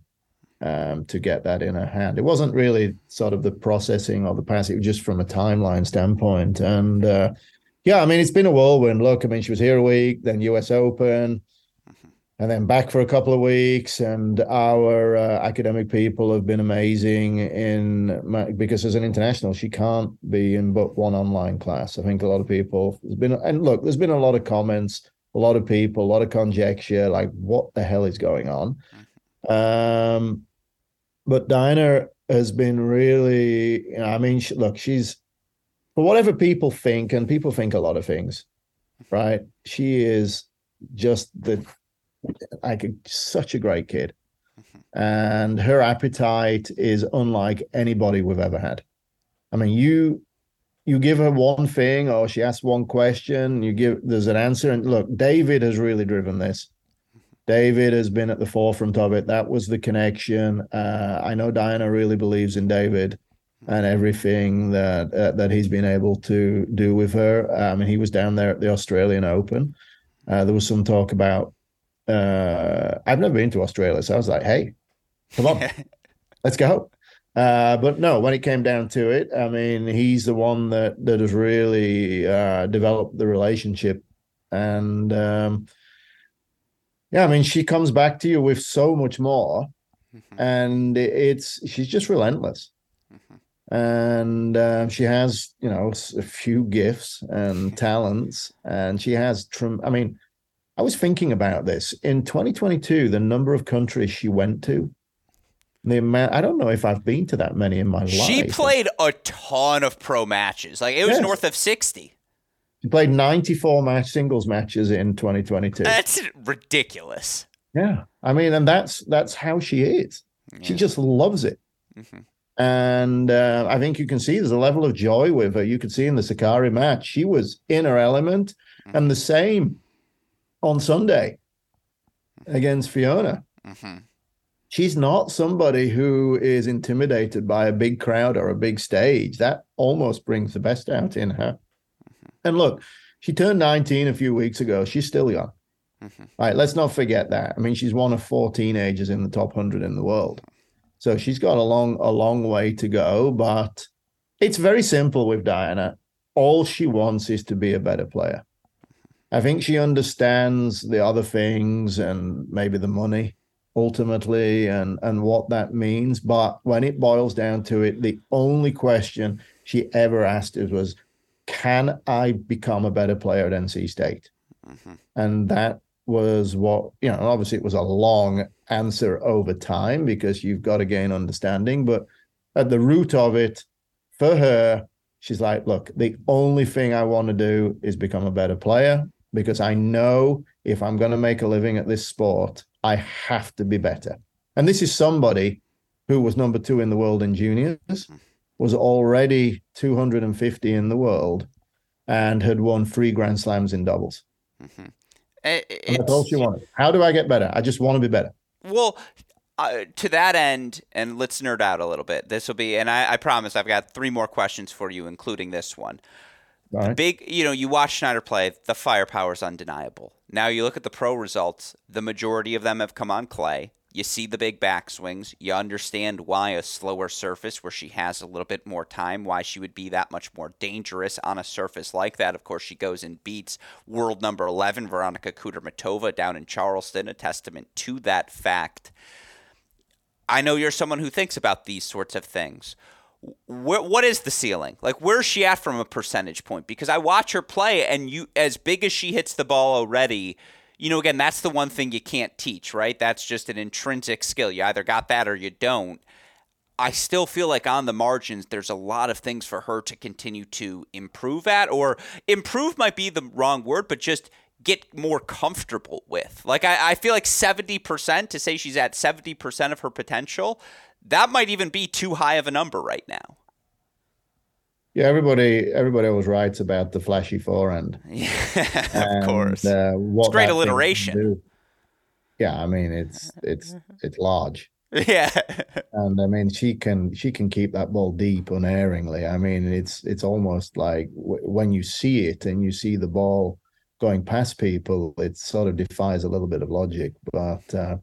um, to get that in her hand. It wasn't really sort of the processing or the passing, just from a timeline standpoint. And uh, yeah, I mean, it's been a whirlwind. Look, I mean, she was here a week, then US Open, and then back for a couple of weeks. And our uh, academic people have been amazing in my, because as an international, she can't be in but one online class. I think a lot of people there's been and look, there's been a lot of comments, a lot of people, a lot of conjecture, like what the hell is going on. Um, but Diana has been really, you know, I mean, she, look, she's for whatever people think, and people think a lot of things, right? She is just the like such a great kid. Mm-hmm. And her appetite is unlike anybody we've ever had. I mean, you you give her one thing or she asks one question, you give there's an answer. And look, David has really driven this. Mm-hmm. David has been at the forefront of it. That was the connection. Uh, I know Diana really believes in David and everything that uh, that he's been able to do with her. I um, mean, he was down there at the Australian Open. Uh, there was some talk about uh, I've never been to Australia, so I was like, hey, come on, *laughs* let's go. Uh, but no, when it came down to it, I mean, he's the one that that has really uh, developed the relationship, and um, yeah, I mean, she comes back to you with so much more, mm-hmm. and it's she's just relentless, mm-hmm. and uh, she has you know a few gifts and talents, and she has. Trim- I mean, I was thinking about this in 2022, the number of countries she went to. The amount, I don't know if I've been to that many in my she life. She played a ton of pro matches. Like it was yes. north of 60. She played 94 match singles matches in 2022. That's ridiculous. Yeah. I mean, and that's that's how she is. Yeah. She just loves it. Mm-hmm. And uh, I think you can see there's a level of joy with her. You could see in the Sakkari match, she was in her element. Mm-hmm. And the same on Sunday against Fiona. Mm-hmm. She's not somebody who is intimidated by a big crowd or a big stage. That almost brings the best out in her. Mm-hmm. And look, she turned 19 a few weeks ago. She's still young. Mm-hmm. Right, let's not forget that. I mean, she's one of four teenagers in the top 100 in the world. So she's got a long a long way to go, but it's very simple with Diana. All she wants is to be a better player. I think she understands the other things and maybe the money ultimately and and what that means. But when it boils down to it, the only question she ever asked us was, "Can I become a better player at NC State?" Mm-hmm. And that was what you know. Obviously, it was a long answer over time because you've got to gain understanding. But at the root of it, for her, she's like, "Look, the only thing I want to do is become a better player." Because I know if I'm going to make a living at this sport, I have to be better. And this is somebody who was number two in the world in juniors, was already 250 in the world, and had won three Grand Slams in doubles. Mm-hmm. It, that's all she wanted. How do I get better? I just want to be better. Well, uh, to that end, and let's nerd out a little bit. This will be, and I, I promise I've got three more questions for you, including this one. Right. Big, you know, you watch Shnaider play, the firepower is undeniable. Now you look at the pro results, the majority of them have come on clay. You see the big backswings. You understand why a slower surface where she has a little bit more time, why she would be that much more dangerous on a surface like that. Of course, she goes and beats world number 11, Veronika Kudermetova, down in Charleston, a testament to that fact. I know you're someone who thinks about these sorts of things what is the ceiling? Like, where's she at from a percentage point? Because I watch her play, and you, as big as she hits the ball already, you know, again, that's the one thing you can't teach, right? That's just an intrinsic skill. You either got that or you don't. I still feel like on the margins, there's a lot of things for her to continue to improve at, or improve might be the wrong word, but just get more comfortable with. Like, I, I feel like 70% to say she's at 70% of her potential that might even be too high of a number right now. Yeah, everybody everybody always writes about the flashy forehand. *laughs* Yeah, of course. Uh, it's great alliteration. yeah, I mean it's it's it's large. *laughs* Yeah. and I mean she can she can keep that ball deep unerringly. I mean it's it's almost like w- when you see it and you see the ball going past people, it sort of defies a little bit of logic. But uh,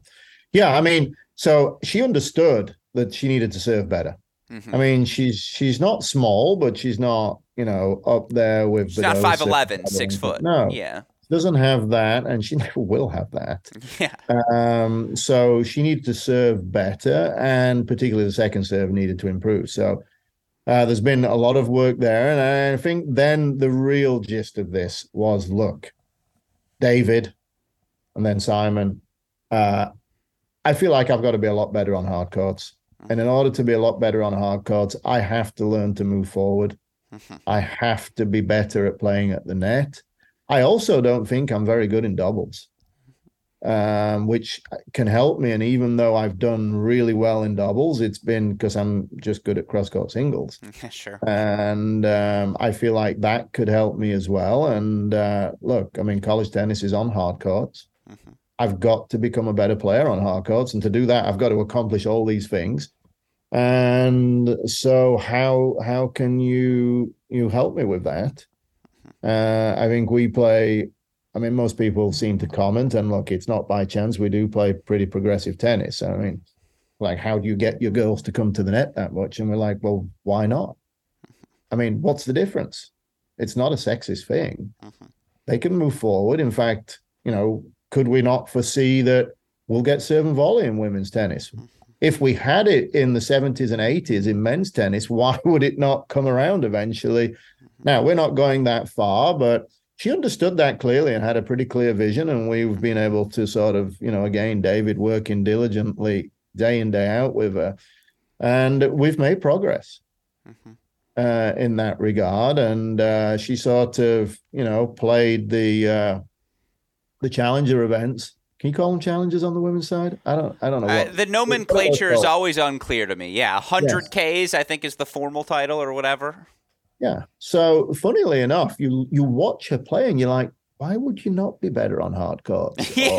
yeah, I mean, so she understood that she needed to serve better. Mm-hmm. I mean, she's she's not small, but she's not you know up there with. She's not 5'11", six foot. No, yeah, doesn't have that, and she *laughs* never will have that. *laughs* Yeah. Um, so she needed to serve better, and particularly the second serve needed to improve. So uh, there's been a lot of work there, and I think then the real gist of this was: look, David, and then Simon. Uh, I feel like I've got to be a lot better on hard courts. And in order to be a lot better on hard courts, I have to learn to move forward. Mm-hmm. I have to be better at playing at the net. I also don't think I'm very good in doubles, um, which can help me. And even though I've done really well in doubles, it's been because I'm just good at cross court singles. *laughs* Sure. And um, I feel like that could help me as well. And uh, look, I mean, college tennis is on hard courts. Mm-hmm. I've got to become a better player on hard courts. And to do that, I've got to accomplish all these things. And so how how can you you help me with that? Uh, I think we play. I mean, most people seem to comment, and look, it's not by chance. We do play pretty progressive tennis. I mean, like, how do you get your girls to come to the net that much? And we're like, well, why not? I mean, what's the difference? It's not a sexist thing. Mm-hmm. They can move forward. In fact, you know, could we not foresee that we'll get serve and volley in women's tennis? Mm-hmm. If we had it in the 70s and 80s in men's tennis, why *laughs* would it not come around eventually now, we're not going that far, but she understood that clearly and had a pretty clear vision. And we've been able to sort of, you know, again, David working diligently day in, day out with her. And we've made progress mm-hmm. uh, in that regard. And uh, she sort of, you know, played the uh, the challenger events. Can you call them challenges on the women's side? I don't. I don't know. Uh, the nomenclature is always unclear to me. Yeah, hundred yes. Ks, I think, is the formal title or whatever. Yeah. So, funnily enough, you you watch her play and you're like, why would you not be better on hard courts? *laughs* yeah.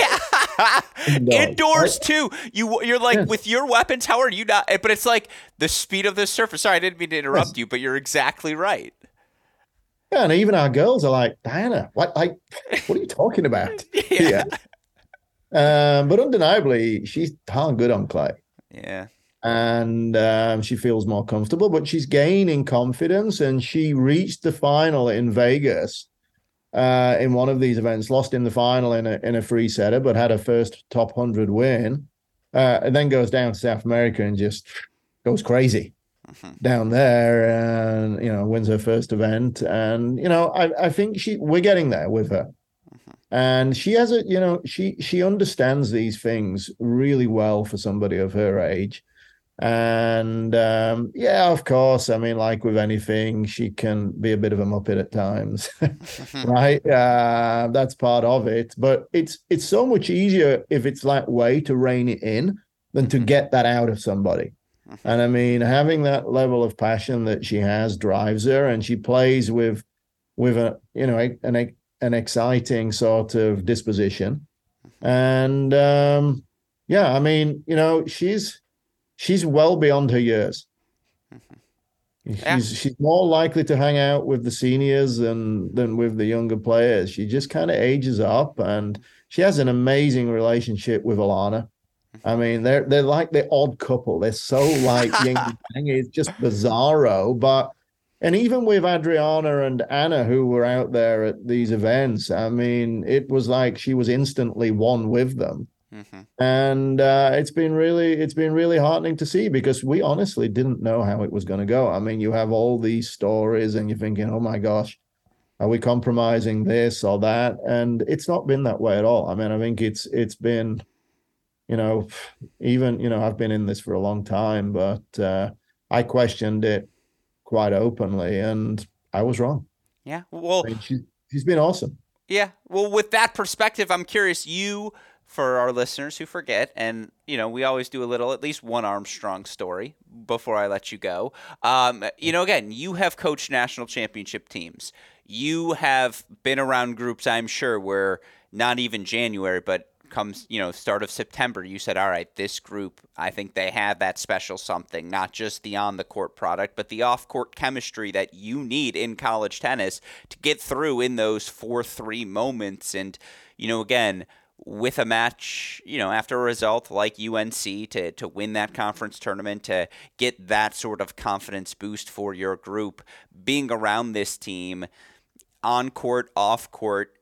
Indoors, Indoors too. You you're like yes. with your weapons. How are you not? But it's like the speed of the surface. Sorry, I didn't mean to interrupt yes. you, but you're exactly right. Yeah, and even our girls are like, Diana, what? Like, what are you talking about? *laughs* yeah. Um, but undeniably, she's darn good on clay. Yeah and um, she feels more comfortable, but she's gaining confidence. And she reached the final in Vegas uh, in one of these events, lost in the final in a in a free setter, but had her first top hundred win, uh, and then goes down to South America and just goes crazy mm-hmm. down there, and you know wins her first event. And you know, I I think she we're getting there with her. And she has a, you know, she she understands these things really well for somebody of her age and um, yeah, of course, I mean, like with anything, she can be a bit of a muppet at times, *laughs* right? Uh, that's part of it. But it's it's so much easier if it's that way to rein it in than to get that out of somebody. And I mean, having that level of passion that she has drives her, and she plays with with a you know an an exciting sort of disposition. And um, yeah, I mean, you know, she's she's well beyond her years. Mm-hmm. *laughs* Yeah. She's she's more likely to hang out with the seniors than than with the younger players. She just kind of ages up, and she has an amazing relationship with Alana. I mean, they're they're like the odd couple. They're so like *laughs* yin yang. It's just bizarro, but and even with Adriana and Anna, who were out there at these events, I mean, it was like she was instantly one with them. Mm-hmm. And uh, it's been really, it's been really heartening to see because we honestly didn't know how it was going to go. I mean, you have all these stories, and you're thinking, "Oh my gosh, are we compromising this or that?" And it's not been that way at all. I mean, I think it's it's been, you know, even you know, I've been in this for a long time, but uh, I questioned it quite openly, and I was wrong. Yeah, well, I mean, she, she's been awesome. Yeah, well, with that perspective, I'm curious. You for our listeners who forget, and you know, we always do a little, at least one Armstrong story before I let you go. Um, you know, again, you have coached national championship teams. You have been around groups, I'm sure, where not even January, but comes, you know, start of September, you said, all right, this group, I think they have that special something, not just the on the court product, but the off court chemistry that you need in college tennis to get through in those 4 3 moments. And, you know, again, with a match, you know, after a result like UNC to, to win that conference tournament, to get that sort of confidence boost for your group, being around this team on court, off court,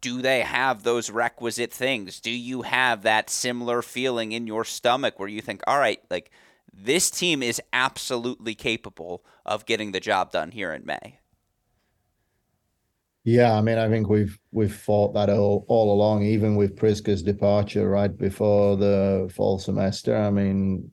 do they have those requisite things? Do you have that similar feeling in your stomach where you think, all right, like this team is absolutely capable of getting the job done here in May? Yeah, I mean, I think we've we've fought that all, all along, even with Priska's departure right before the fall semester. I mean,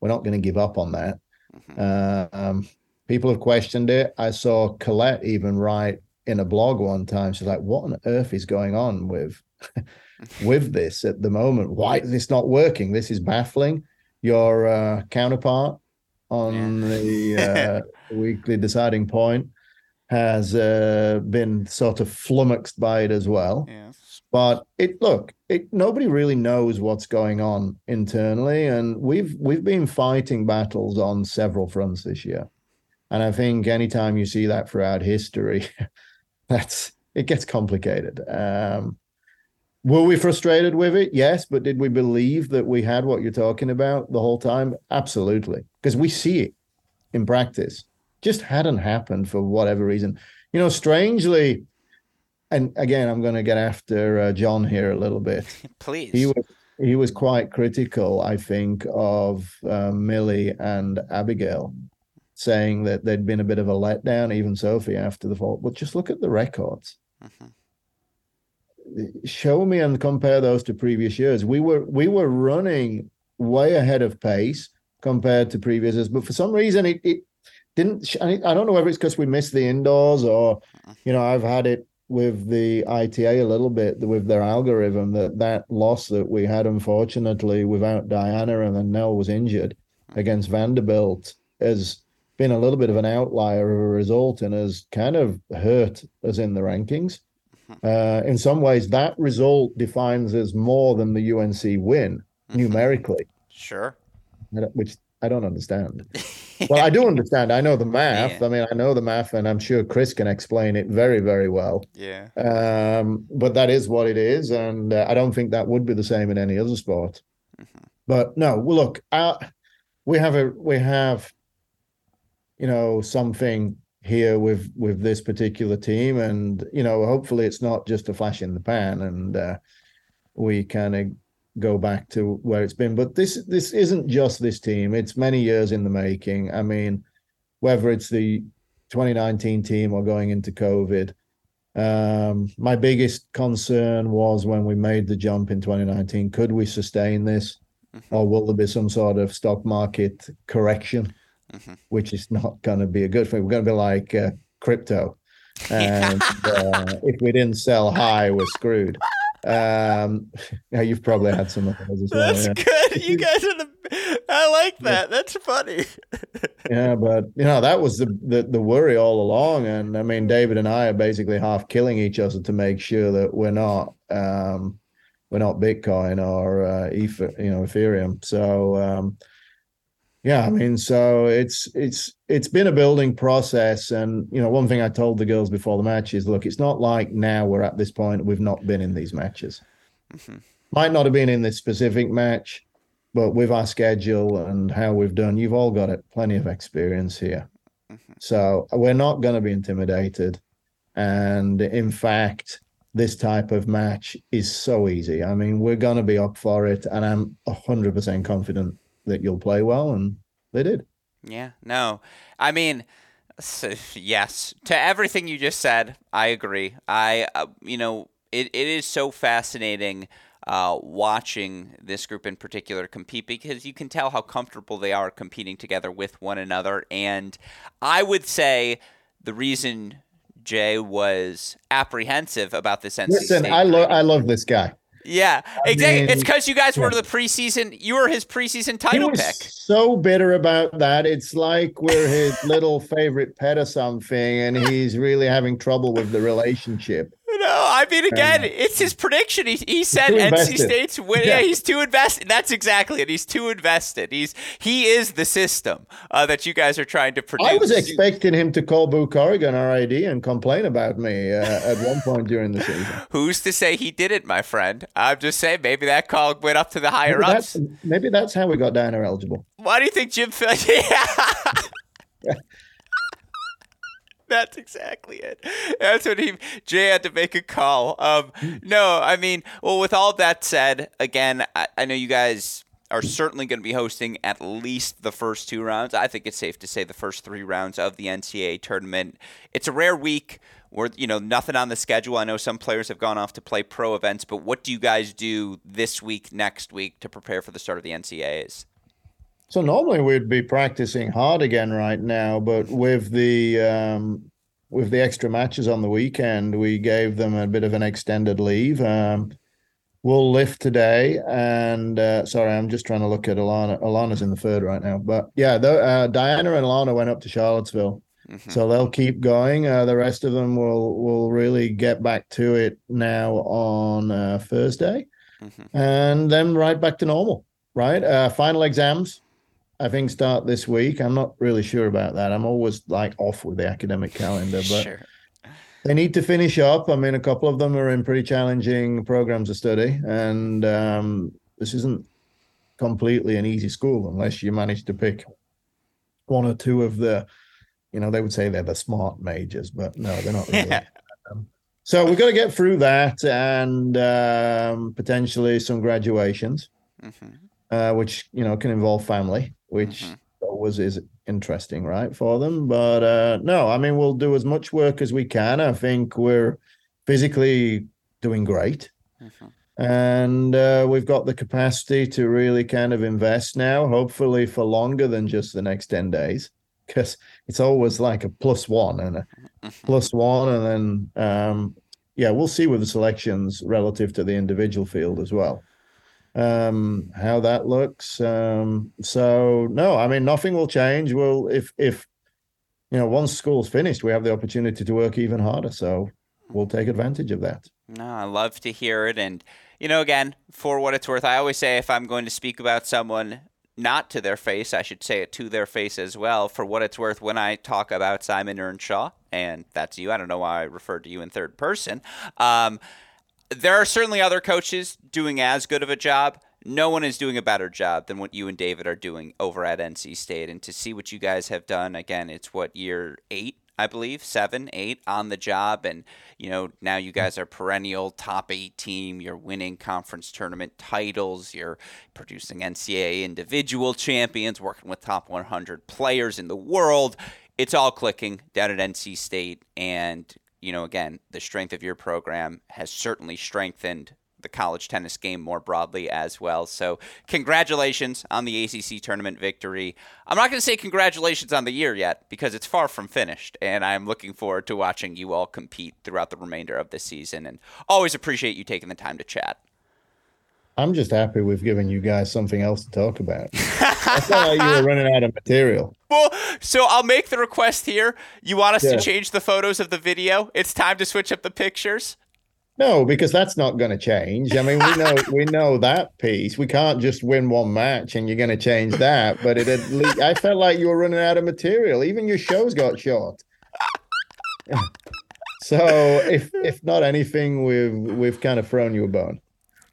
we're not going to give up on that. Mm-hmm. Uh, um, people have questioned it. I saw Colette even write in a blog one time. She's like, "What on earth is going on with *laughs* with this at the moment? Why is this not working? This is baffling." Your uh, counterpart on yeah. the *laughs* uh, weekly deciding point has uh, been sort of flummoxed by it as well. Yes. But it look, it nobody really knows what's going on internally, and we've we've been fighting battles on several fronts this year. And I think anytime you see that throughout history, *laughs* that's it gets complicated. Um, were we frustrated with it? Yes, but did we believe that we had what you're talking about the whole time? Absolutely, because we see it in practice just hadn't happened for whatever reason. You know, strangely, and again, I'm going to get after uh, John here a little bit. *laughs* Please. He was he was quite critical, I think, of uh, Millie and Abigail, saying that they'd been a bit of a letdown, even Sophie after the fall. But just look at the records. Mm-hmm. Show me and compare those to previous years. We were we were running way ahead of pace compared to previous years, but for some reason it, it didn't I don't know whether it's because we missed the indoors or you know I've had it with the ITA a little bit with their algorithm that that loss that we had unfortunately without Diana and then Nell was injured against Vanderbilt has been a little bit of an outlier of a result and has kind of hurt us in the rankings. Uh, in some ways, that result defines us more than the UNC win mm-hmm. numerically. Sure. Which I don't understand. *laughs* well, I do understand. I know the math. Yeah. I mean, I know the math, and I'm sure Chris can explain it very, very well. Yeah. Um, but that is what it is, and uh, I don't think that would be the same in any other sport. Mm-hmm. But no, well, look, uh, we have a we have, you know, something here with with this particular team, and you know, hopefully, it's not just a flash in the pan, and uh, we kind of go back to where it's been. But this this isn't just this team; it's many years in the making. I mean, whether it's the 2019 team or going into COVID. Um, my biggest concern was when we made the jump in 2019. Could we sustain this, mm-hmm. or will there be some sort of stock market correction, mm-hmm. which is not going to be a good thing? We're going to be like uh, crypto, *laughs* and uh, if we didn't sell high, we're screwed. Um, *laughs* yeah, you've probably had some of those as well. That's yeah. good. You guys are the. I like that. That's funny. *laughs* yeah, but you know that was the, the the worry all along, and I mean David and I are basically half killing each other to make sure that we're not um, we're not Bitcoin or uh, Ether, you know Ethereum. So um, yeah, I mean, so it's it's it's been a building process, and you know, one thing I told the girls before the match is, look, it's not like now we're at this point we've not been in these matches. Mm-hmm. Might not have been in this specific match, but with our schedule and how we've done, you've all got it, plenty of experience here. Mm-hmm. So we're not going to be intimidated, and in fact, this type of match is so easy. I mean, we're going to be up for it, and I'm hundred percent confident that you'll play well, and they did. Yeah, no, I mean, so, yes, to everything you just said, I agree. I, uh, you know, it, it is so fascinating. Uh, watching this group in particular compete because you can tell how comfortable they are competing together with one another. And I would say the reason Jay was apprehensive about this NC Listen, State I love I love this guy. Yeah, I exactly. Mean, it's because you guys were the preseason. You were his preseason title pick. So bitter about that. It's like we're his little favorite pet or something, and he's really having trouble with the relationship. I mean, again, it's his prediction. He, he said NC State's winning. Yeah. yeah. he's too invested. That's exactly it. He's too invested. He's he is the system uh, that you guys are trying to produce. I was expecting him to call Boo Corrigan RID and complain about me uh, at one point during the season. *laughs* Who's to say he didn't, my friend? I'm just saying maybe that call went up to the higher maybe ups. That's, maybe that's how we got Diner eligible. Why do you think Jim? *laughs* yeah. *laughs* *laughs* That's exactly it. That's what he Jay had to make a call. Um, no, I mean, well, with all that said, again, I, I know you guys are certainly going to be hosting at least the first two rounds. I think it's safe to say the first three rounds of the NCAA tournament. It's a rare week where you know nothing on the schedule. I know some players have gone off to play pro events, but what do you guys do this week, next week to prepare for the start of the NCAAs? So normally we'd be practicing hard again right now, but with the um, with the extra matches on the weekend, we gave them a bit of an extended leave. Um, we'll lift today, and uh, sorry, I'm just trying to look at Alana. Alana's in the third right now, but yeah, the, uh, Diana and Alana went up to Charlottesville, mm-hmm. so they'll keep going. Uh, the rest of them will will really get back to it now on uh, Thursday, mm-hmm. and then right back to normal. Right, uh, final exams I think start this week. I'm not really sure about that. I'm always like off with the academic calendar, but sure. they need to finish up. I mean, a couple of them are in pretty challenging programs of study, and um, this isn't completely an easy school unless you manage to pick one or two of the, you know, they would say they're the smart majors, but no, they're not really. um, *laughs* so we've got to get through that and um, potentially some graduations, mm-hmm. Uh, which you know can involve family which mm-hmm. always is interesting, right, for them. But uh, no, I mean, we'll do as much work as we can. I think we're physically doing great. Mm-hmm. And uh, we've got the capacity to really kind of invest now, hopefully for longer than just the next 10 days, because it's always like a plus one and a mm-hmm. plus one. And then, um, yeah, we'll see with the selections relative to the individual field as well um, how that looks. Um, so no, I mean nothing will change. Well, if if you know once school's finished, we have the opportunity to work even harder. So we'll take advantage of that. No, I love to hear it, and you know, again, for what it's worth, I always say if I'm going to speak about someone not to their face, I should say it to their face as well. For what it's worth, when I talk about Simon Earnshaw, and that's you, I don't know why I referred to you in third person. Um, there are certainly other coaches doing as good of a job. No one is doing a better job than what you and David are doing over at NC State. And to see what you guys have done, again, it's what year eight, I believe, seven, eight on the job. And, you know, now you guys are perennial top eight team. You're winning conference tournament titles. You're producing NCAA individual champions, working with top 100 players in the world. It's all clicking down at NC State. And you know, again, the strength of your program has certainly strengthened the college tennis game more broadly as well. So, congratulations on the ACC tournament victory. I'm not going to say congratulations on the year yet because it's far from finished, and I'm looking forward to watching you all compete throughout the remainder of the season. And always appreciate you taking the time to chat. I'm just happy we've given you guys something else to talk about. *laughs* I thought you were running out of material. Well, so I'll make the request here. You want us yeah. to change the photos of the video? It's time to switch up the pictures. No, because that's not going to change. I mean, we know *laughs* we know that piece. We can't just win one match and you're going to change that. But it at least I felt like you were running out of material. Even your shows got short. *laughs* so if if not anything, we've we've kind of thrown you a bone.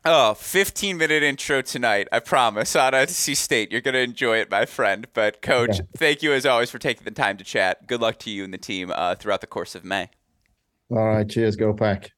Oh, 15 minute intro tonight. I promise. On NC State. You're going to enjoy it, my friend. But, coach, yeah. thank you as always for taking the time to chat. Good luck to you and the team uh, throughout the course of May. All right. Cheers. Go pack.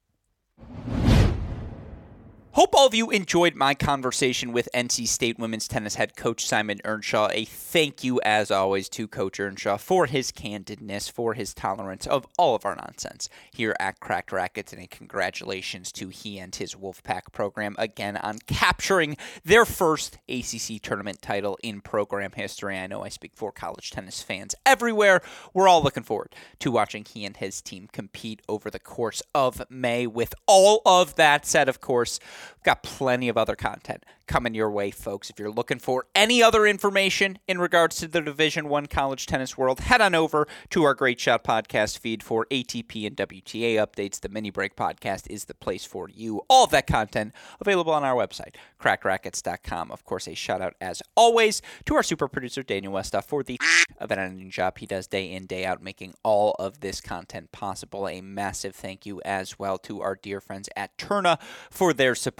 Hope all of you enjoyed my conversation with NC State women's tennis head coach Simon Earnshaw. A thank you, as always, to Coach Earnshaw for his candidness, for his tolerance of all of our nonsense here at Cracked Racquets, and a congratulations to he and his Wolfpack program again on capturing their first ACC tournament title in program history. I know I speak for college tennis fans everywhere. We're all looking forward to watching he and his team compete over the course of May. With all of that said, of course, We've got plenty of other content coming your way, folks. If you're looking for any other information in regards to the Division One college tennis world, head on over to our Great Shot podcast feed for ATP and WTA updates. The Mini Break podcast is the place for you. All that content available on our website, crackedracquets.com. Of course, a shout out as always to our super producer Daniel Westoff uh, for the *laughs* of an editing job he does day in day out, making all of this content possible. A massive thank you as well to our dear friends at Tourna for their support.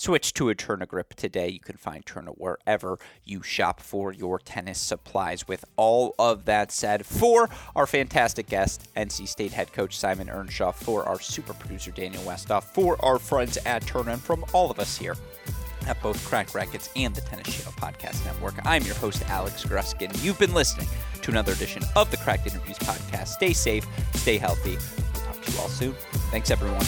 Switch to a Tourna grip today. You can find Tourna wherever you shop for your tennis supplies. With all of that said, for our fantastic guest, NC State head coach Simon Earnshaw, for our super producer Daniel Westoff, for our friends at Tourna, and from all of us here at both Cracked Racquets and the Tennis Channel Podcast Network. I'm your host, Alex Gruskin. You've been listening to another edition of the Cracked Interviews Podcast. Stay safe, stay healthy. We'll talk to you all soon. Thanks, everyone.